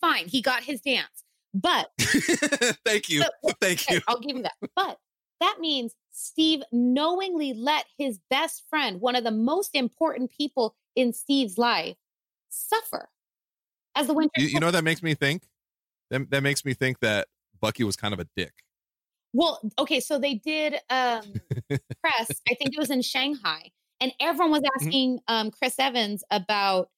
Fine, he got his dance, but <laughs>
thank you,
so, <laughs>
thank
okay,
you.
I'll give you that. But that means Steve knowingly let his best friend, one of the most important people in Steve's life, suffer as the winter.
You, you know that makes me think? That, that makes me think that Bucky was kind of a dick.
Well, okay, so they did um <laughs> press, I think it was in Shanghai, and everyone was
Mm-hmm.
asking um Chris Evans about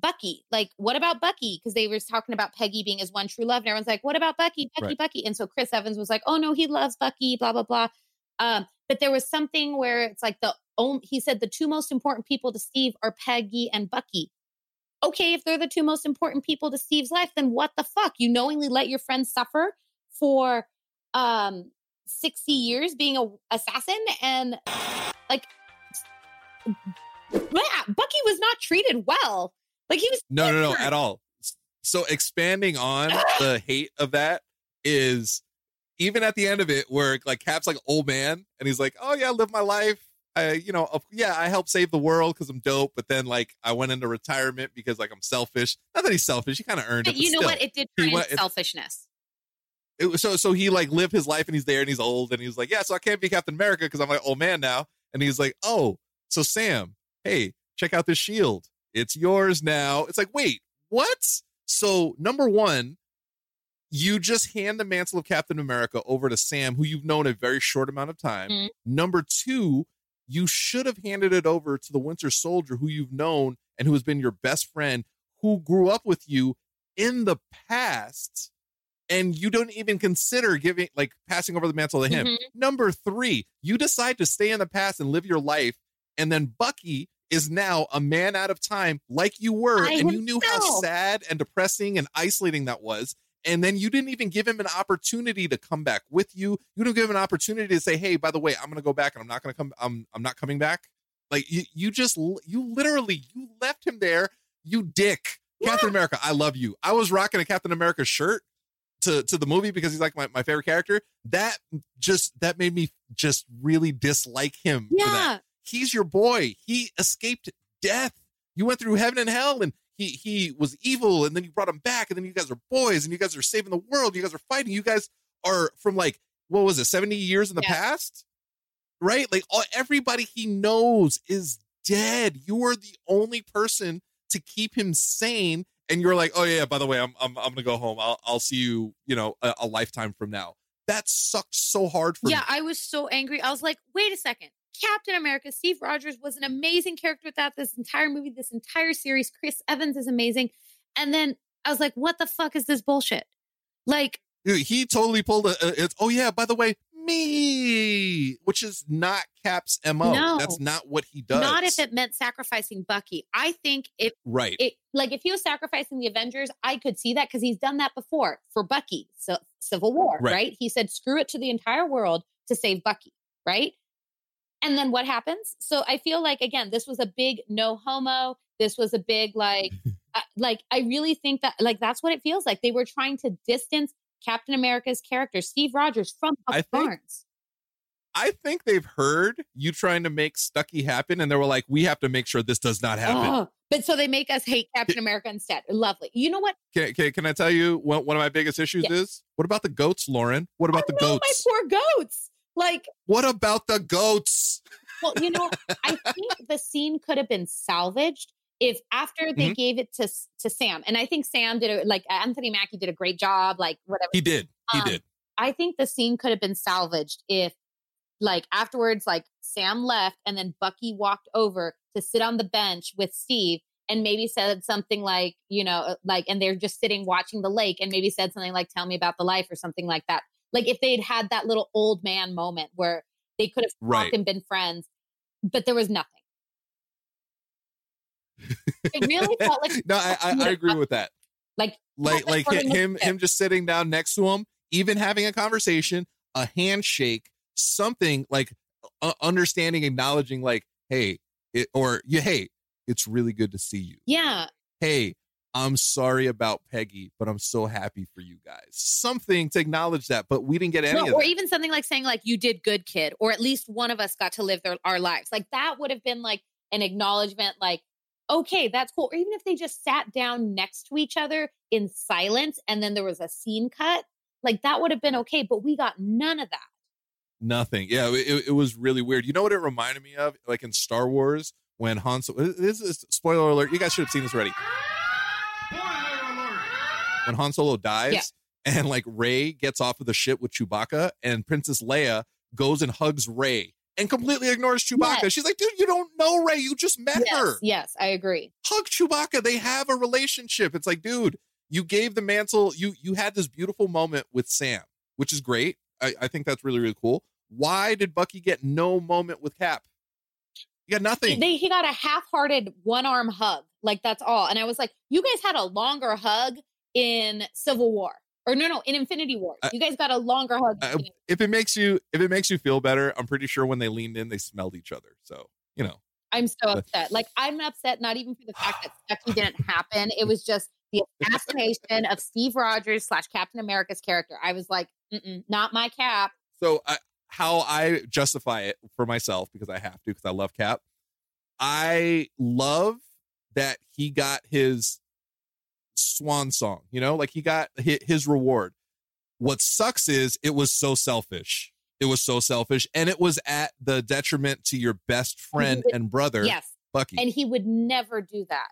Bucky. Like, what about Bucky? Because they were talking about Peggy being his one true love, and everyone's like, what about Bucky, Bucky,
Right.
Bucky? And so Chris Evans was like, oh no, he loves Bucky, blah, blah, blah. Um, but there was something where it's like the only he said the two most important people to Steve are Peggy and Bucky. Okay, if they're the two most important people to Steve's life, then what the fuck? You knowingly let your friend suffer for um 60 years being a assassin and like <sniffs> yeah, Bucky was not treated well. Like he was
No, no, no, at all. So expanding on <gasps> the hate of that is even at the end of it, where like Cap's like old man, and he's like, "Oh yeah, I live my life. I, you know, yeah, I help save the world because I'm dope." But then like I went into retirement because like I'm selfish. Not that he's selfish; he kind of earned
But
it. but
you know
still.
what? It did turn
went-
selfishness.
It was so so he like lived his life and he's there and he's old and he's like, yeah, so I can't be Captain America because I'm like old man now. And he's like, oh, so Sam, hey, check out this shield. It's yours now. It's like, wait, what? So number one, you just hand the mantle of Captain America over to Sam, who you've known a very short amount of time.
Mhm.
Number two, you should have handed it over to the Winter Soldier, who you've known and who has been your best friend, who grew up with you in the past and you don't even consider giving like passing over the mantle to him.
Mhm.
Number three, you decide to stay in the past and live your life, and then Bucky is now a man out of time, like you were,
I
and you knew how sad and depressing and isolating that was. And then you didn't even give him an opportunity to come back with you. You didn't give him an opportunity to say, "Hey, by the way, I'm going to go back, and I'm not going to come. I'm I'm not coming back." Like you, you just you literally you left him there. You dick, Captain America. I love you. I was rocking a Captain America shirt to to the movie because he's like my, my favorite character. That just that made me just really dislike him.
Yeah.
He's your boy. He escaped death. You went through heaven and hell and he he was evil and then you brought him back and then you guys are boys and you guys are saving the world. You guys are fighting. You guys are from like what was it? 70 years in the
Yeah.
past? Right? Like all, everybody he knows is dead. You are the only person to keep him sane and you're like, "Oh yeah, by the way, I'm I'm I'm going to go home. I'll I'll see you, you know, a, a lifetime from now." That sucked so hard for
Yeah,
me.
I was so angry. I was like, wait a second. Captain America, Steve Rogers was an amazing character without this entire movie, this entire series. Chris Evans is amazing. And then I was like, what the fuck is this bullshit? Like,
Dude, he totally pulled a, a- it's oh yeah by the way me, which is not Cap's MO.
No.
That's not what he does.
Not if it meant sacrificing Bucky. I think if
Right.
it like if he was sacrificing the Avengers, I could see that because he's done that before for Bucky, so Civil War,
Right.
right. He said, "Screw it to the entire world to save Bucky," right? And then what happens? So I feel like again, this was a big no homo. This was a big like, <laughs> uh, like I really think that like that's what it feels like. They were trying to distance Captain America's character, Steve Rogers, from
I
Bucky
think-
Barnes.
I think they've heard you trying to make Stucky happen, and they were like, "We have to make sure this does not happen."
Oh, but so they make us hate Captain America instead. Lovely. You know what?
Can, can, can I tell you what one of my biggest issues
Yeah.
is? What about the goats, Lauren? What about the
Oh, my
goats?
poor goats. Like,
What about the goats?
well, you know, I think the scene could have been salvaged if after they
Mhm.
gave it to to Sam, and I think Sam did a like Anthony Mackie did a great job, like whatever.
He did. He
Um,
did.
I think the scene could have been salvaged if, like, afterwards, like Sam left and then Bucky walked over to sit on the bench with Steve and maybe said something like, you know, like, and they're just sitting watching the lake and maybe said something like, tell me about the life or something like that. Like, if they'd had that little old man moment where they could have
Right.
talked and been friends, but there was nothing. It really <laughs> felt like
no, I, I, I agree with that.
like
Like like him him just sitting down next to him, even having a conversation, a handshake, something like uh, understanding, acknowledging, like, hey, it, or yeah, hey, it's really good to see you.
yeah,
Hey, I'm sorry about Peggy, but I'm so happy for you guys. Something to acknowledge that, but we didn't get any
No,
of
or
that.
even something like saying like you did good kid or at least one of us got to live their, our lives like that would have been like an acknowledgement like okay that's cool or even if they just sat down next to each other in silence and then there was a scene cut like that would have been okay but we got none of that
Nothing. Yeah, it, it was really weird. You know what it reminded me of? Like in Star Wars when Han Solo. This is spoiler alert. You guys should have seen this already. When Han Solo dies
Yeah.
and like Rey gets off of the ship with Chewbacca and Princess Leia goes and hugs Rey and completely ignores Chewbacca.
Yes.
She's like, dude, you don't know Rey. You just met
yes
her.
yes i agree
Hug Chewbacca. They have a relationship. It's like, dude, you gave the mantle. You you had this beautiful moment with Sam, which is great. I, I think that's really, really cool. Why did Bucky get no moment with Cap? He got nothing.
they, he got a half-hearted one-arm hug like that's all and i was like you guys had a longer hug in civil war or no no in infinity war you guys got a longer hug
Uh, if it makes you if it makes you feel better, I'm pretty sure when they leaned in, they smelled each other. So you know,
I'm so upset. Like I'm upset not even for the fact that <sighs> Stucky didn't happen. It was just the assassination of Steve Rogers slash Captain America's character. I was like, Mm-mm, not my cap.
so I, how I justify it for myself because I have to because I love Cap. I love that he got his swan song. You know, like he got his, his reward. What sucks is it was so selfish. It was so selfish, and it was at the detriment to your best friend
would-
and brother,
Yes,
Bucky.
and he would never do that.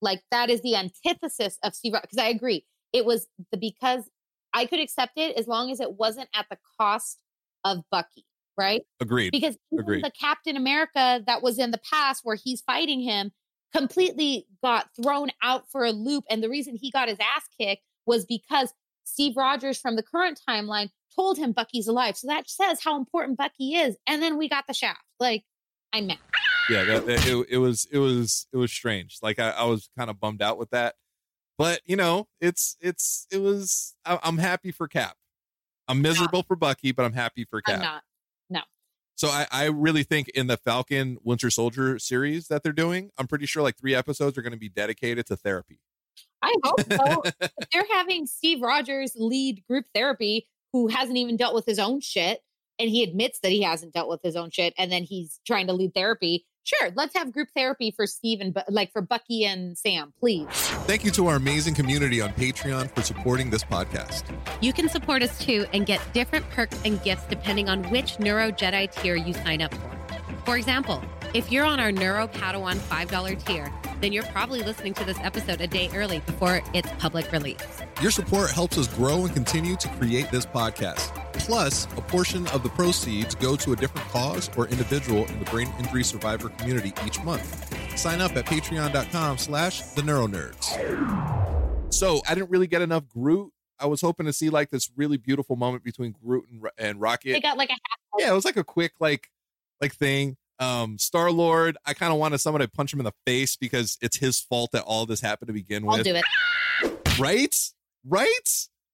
Like that is the antithesis of Steve. Because I agree, it was the because I could accept it as long as it wasn't at the cost of Bucky, right?
Agreed.
because
Agreed.
the Captain America that was in the past where he's fighting him completely got thrown out for a loop. And the reason he got his ass kicked was because Steve Rogers from the current timeline told him Bucky's alive. So that says how important Bucky is. And then we got the shaft. Like, I'm mad.
yeah that, that- it, it was it was it was strange like i, I was kind of bummed out with that but you know it's it's it was I, i'm happy for cap i'm miserable for bucky but i'm happy for
I'm
cap. So I, I really think in the falcon winter soldier series that they're doing i'm pretty sure like three episodes are going to be dedicated to therapy
I hope so. <laughs> They're having Steve Rogers lead group therapy who hasn't even dealt with his own shit. And he admits that he hasn't dealt with his own shit. And then he's trying to lead therapy. Sure, let's have group therapy for Steve and like for Bucky and Sam, please.
thank you to our amazing community on patreon for supporting this podcast
You can support us too and get different perks and gifts depending on which Neuro Jedi tier you sign up for. For example, if you're on our Neuro Padawan $5 tier, then you're probably listening to this episode a day early before its public release.
Your support helps us grow and continue to create this podcast. Plus, a portion of the proceeds go to a different cause or individual in the brain injury survivor community each month. Sign up at patreon.com slash the neuronerds. So I didn't really get enough Groot I was hoping to see like this really beautiful moment between Groot and, Ro- and Rocket.
They got like a half.
yeah, it was like a quick like like thing. Um, Star Lord, I kind of wanted someone to punch him in the face because it's his fault that all this happened to begin with.
I'll do it.
Right? Right?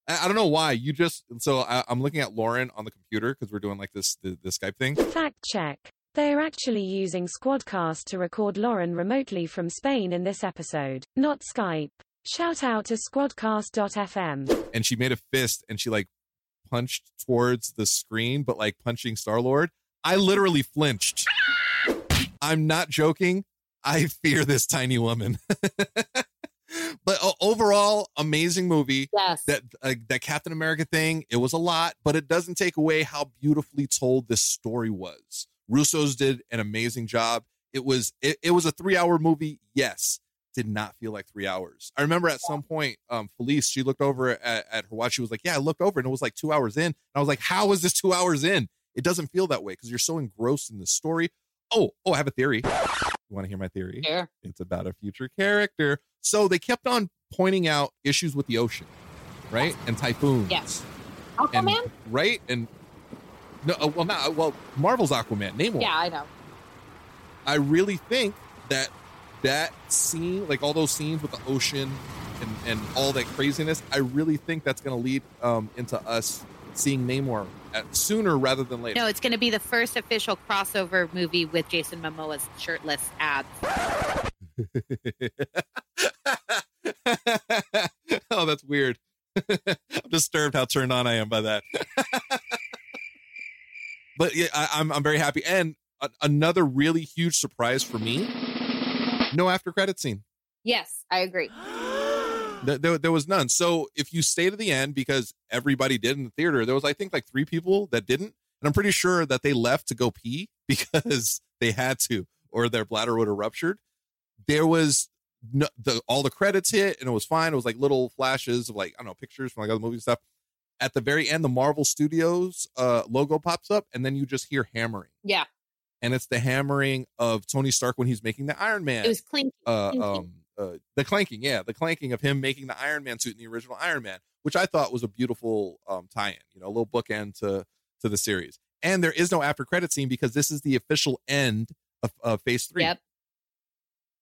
I, I don't know why. You just so I, I'm looking at Lauren on the computer because we're doing like this the, the Skype thing.
Fact check. They're actually using Squadcast to record Lauren remotely from Spain in this episode, not Skype. Shout out to squadcast.fm.
and she made a fist and she like punched towards the screen, but like punching Star Lord. I literally flinched. I'm not joking. I <laughs> fear this tiny woman. <laughs> but overall, amazing movie.
Yes.
That uh, that Captain America thing, it was a lot, but it doesn't take away how beautifully told this story was. Russo's did an amazing job. It was it, it was a three hour movie. Yes, did not feel like three hours. I remember at some point, um, Felice, she looked over at, at her watch. She was like, "Yeah, I looked over and it was like two hours in." And I was like, "How is this two hours in?" It doesn't feel that way because you're so engrossed in the story. Oh, oh, I have a theory. You want to hear my theory?
Sure.
It's about a future character. So they kept on pointing out issues with the ocean, right? And typhoons.
Yes.
And,
Aquaman?
right? And no, uh, well, not well. Marvel's Aquaman. Namor.
Yeah, I know.
I really think that that scene, like all those scenes with the ocean and, and all that craziness, I really think that's going to lead um, into us seeing Namor at, sooner rather than later.
No, it's going to be the first official crossover movie with Jason Momoa's shirtless abs. <laughs>
oh, that's weird. <laughs> I'm disturbed how turned on I am by that. <laughs> but yeah, I, I'm I'm very happy. And a, another really huge surprise for me: no after credit scene.
Yes, I agree. <gasps> <gasps>
There, there, was none. So if you stay to the end, because everybody did in the theater, there was I think like three people that didn't, and I'm pretty sure that they left to go pee <laughs> because they had to, or their bladder would have ruptured. There was no, the all the credits hit and it was fine. It was like little flashes of like I don't know pictures from like other movie stuff. At the very end, the Marvel Studios uh, logo pops up, and then you just hear hammering,
Yeah,
and it's the hammering of Tony Stark when he's making the Iron Man
it was clinky.
uh,
clinky.
um, uh, the clanking, yeah, the clanking of him making the Iron Man suit in the original Iron Man, which I thought was a beautiful um, tie-in, you know, a little bookend to to the series. And there is no after credit scene because this is the official end of, of Phase Three.
Yep.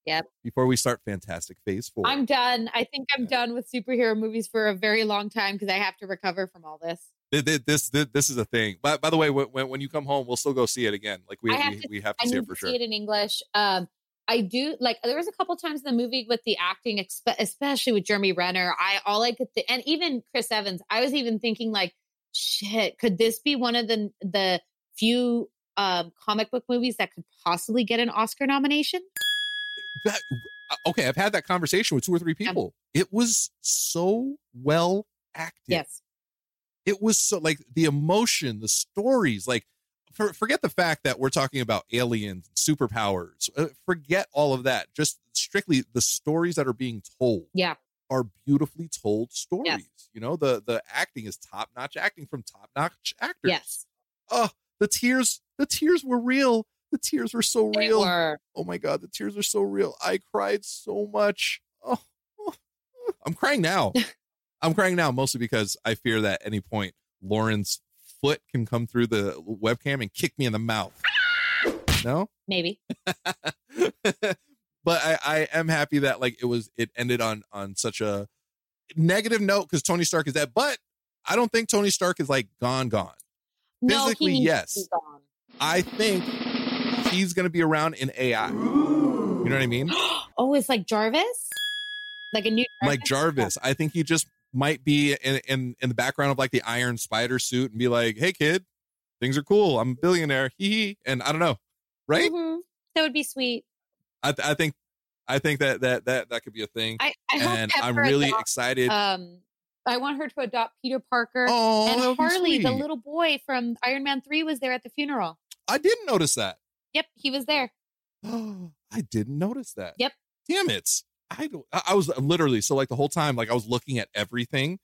Yep.
Before we start Fantastic Phase Four.
I'm done. I think I'm done with superhero movies for a very long time because I have to recover from all this.
Th- th- this, this this is a thing. But by the way, when when you come home, we'll still go see it again. Like we
have
we,
to-
we have to
I
see it for sure.
see it in English. Um, I do like. There was a couple times in the movie with the acting, especially with Jeremy Renner. I all I could, th- and even Chris Evans. I was even thinking like, shit, could this be one of the the few um, comic book movies that could possibly get an Oscar nomination?
that okay i've had that conversation with two or three people it was so well acted
Yes.
it was so like the emotion the stories like for, forget the fact that we're talking about aliens superpowers uh, forget all of that. Just strictly the stories that are being told
Yeah.
are beautifully told stories you know? The the acting is top notch acting from top notch actors.
Yes.
oh the tears the tears were real. The tears were so
They
real.
were.
oh my god the tears are so real. I cried so much. Oh, oh, oh. i'm crying now. <laughs> I'm crying now mostly because i fear that at any point lauren's foot can come through the webcam and kick me in the mouth no
Maybe. <laughs>
but I, I am happy that like it was it ended on on such a negative note because tony stark is dead but i don't think tony stark is like gone gone
No,
Physically,
he
yes.
gone.
i think he's gonna be around in ai you know what i mean <gasps>
oh, it's like Jarvis, like a new
like Jarvis. I think he just might be in, in in the background of like the Iron Spider suit and be like, "Hey, kid, things are cool. I'm a billionaire." Hee hee. And I don't know, right?
Mhm. That would be sweet.
I th- I think I think that that that that could be a thing.
I, I
and I'm really
adopts,
excited.
Um, I want her to adopt Peter Parker.
Oh,
and Harley, the little boy from Iron Man 3, was there at the funeral.
I didn't notice that.
Yep, he was there. <gasps>
I didn't notice that.
Yep.
Damn it. I don't I was literally so like the whole time like I was looking at everything,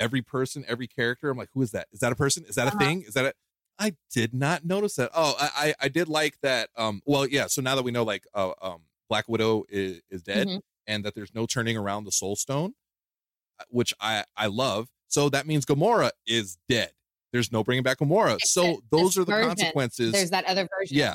every person, every character. I'm like, who is that? Is that a person? Is that a
Uh-huh.
thing? Is that a I did not notice that. Oh, I I, I did like that. Um well yeah, so now that we know like uh, um Black Widow is, is dead
Mhm.
and that there's no turning around the soul stone, uh, which I I love. So that means Gamora is dead. There's no bringing back Gamora.
Except
So those are the
version,
consequences.
There's that other version
Yeah.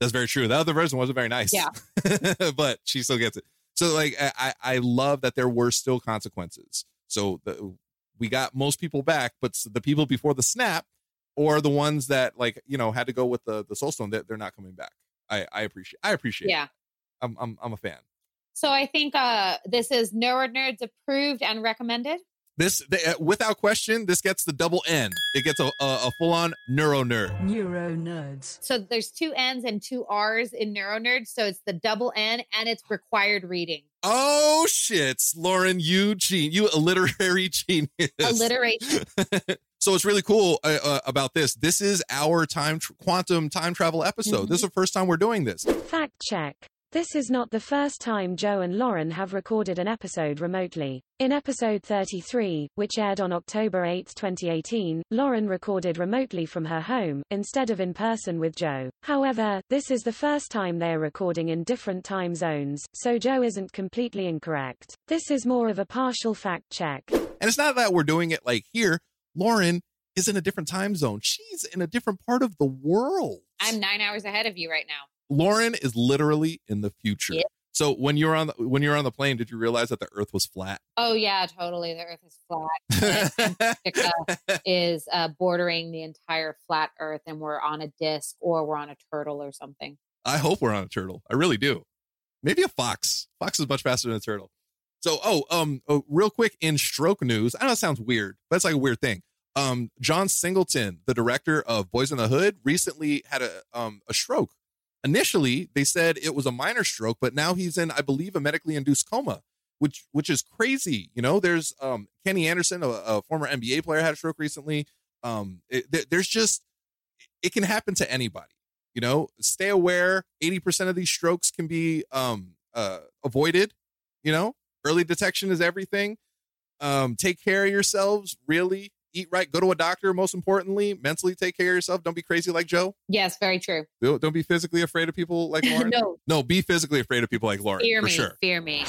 That's very true. The other version wasn't very nice.
Yeah. <laughs>
but she still gets it. So like I, I love that there were still consequences. So the, we got most people back, but the people before the snap or the ones that like, you know, had to go with the the soul stone, they're, they're not coming back. I I appreciate I appreciate
Yeah.
I'm I'm I'm a fan.
So I think uh this is Nerd Nerds approved and recommended.
This the, uh, without question, this gets the double N. It gets a a, a full on neuro nerd.
Neuro Nerds.
So there's two N's and two R's in Neuro Nerds. So it's the double N and it's required reading.
Oh shit, Lauren, you gen- you a literary <laughs> genius.
Alliteration. <laughs>
so it's really cool uh, uh, about this. This is our time tr- quantum time travel episode. This is the first time we're doing this.
Fact check. This is not the first time Joe and Lauren have recorded an episode remotely. In episode 33, which aired on October 8, 2018, Lauren recorded remotely from her home, instead of in person with Joe. However, this is the first time they are recording in different time zones, so Joe isn't completely incorrect. This is more of a partial fact check.
And it's not that we're doing it like here. Lauren is in a different time zone. She's in a different part of the world.
I'm nine hours ahead of you right now.
Lauren is literally in the future. So when you're on the, when you're on the plane, did you realize that the Earth was flat?
Oh yeah, totally. The Earth is flat. <laughs> Antarctica is uh, bordering the entire flat Earth, and we're on a disc or we're on a turtle or something.
I hope we're on a turtle. I really do. Maybe a fox. Fox is much faster than a turtle. So, oh, um, oh, real quick in stroke news. I know it sounds weird, but it's like a weird thing. Um, John Singleton, the director of Boyz n the Hood, recently had a um a stroke. Initially, they said it was a minor stroke, but now he's in, I believe, a medically induced coma, which which is crazy. You know, there's um Kenny Anderson, a, a former NBA player, had a stroke recently. Um, it, there- there's just it can happen to anybody. You know, stay aware. Eighty percent of these strokes can be um uh avoided. You know, early detection is everything. Um, take care of yourselves. Really, eat right. Go to a doctor. Most importantly, mentally take care of yourself. Don't be crazy like Joe.
Yes, very true.
Don't, don't be physically afraid of people like <laughs> Lauren.
no,
no, be physically afraid of people like Lauren
fear
for
me,
sure.
fear me.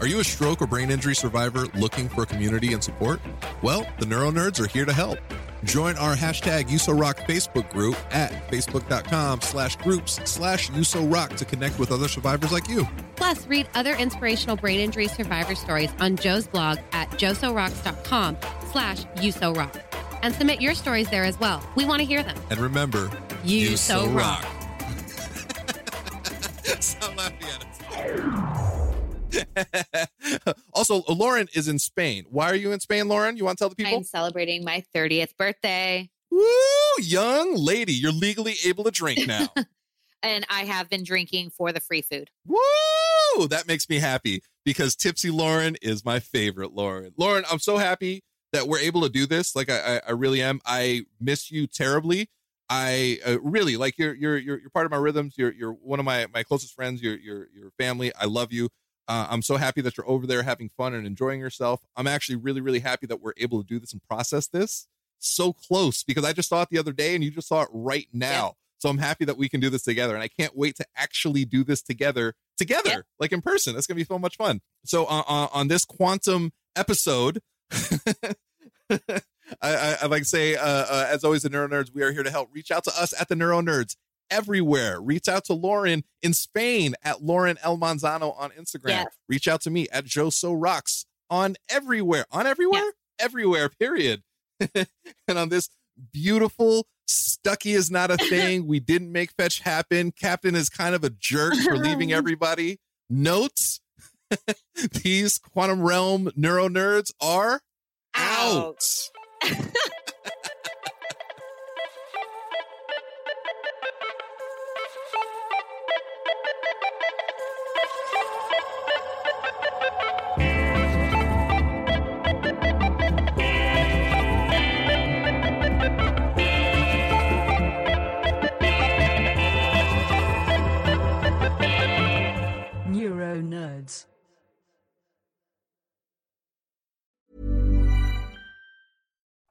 Are you a stroke or brain injury survivor looking for community and support? Well, the Neuro Nerds are here to help. Join our hashtag USORock Facebook group at facebook.com slash groups slash USORock to connect with other survivors like you.
Plus, read other inspirational brain injury survivor stories on Joe's blog at joesorocks.com slash you so rock And submit your stories there as well. We want to hear them.
And remember,
You so rock.
Stop laughing at us. also, Lauren is in Spain. Why are you in Spain, Lauren? You want to tell the people?
I'm celebrating my 30th birthday,
Woo, young lady, you're legally able to drink <laughs> now.
and I have been drinking for the free food.
Woo! That makes me happy because Tipsy Lauren is my favorite Lauren. Lauren, I'm so happy that we're able to do this. Like I, I, really am. I miss you terribly. I uh, really like you're you're you're you're part of my rhythms. You're you're one of my my closest friends. You're you're your family. I love you. Uh, I'm so happy that you're over there having fun and enjoying yourself. I'm actually really really happy that we're able to do this and process this so close because I just saw it the other day and you just saw it right now. So I'm happy that we can do this together, and I can't wait to actually do this together, together,
Yep.
like in person. That's gonna be so much fun. So uh, uh, on this quantum episode, <laughs> <laughs> I, I, I'd like to say, uh, uh, as always, the Neuro Nerds, we are here to help. Reach out to us at the Neuro Nerds everywhere. Reach out to Lauren in Spain at Lauren El Manzano on Instagram. Reach out to me at Joe So Rocks on everywhere. On everywhere? Everywhere, period. <laughs> and on this beautiful Stucky is not a <laughs> thing. we didn't make fetch happen. Captain is kind of a jerk for leaving everybody. Notes. These quantum realm neuro nerds are out.
Neuro Nerds.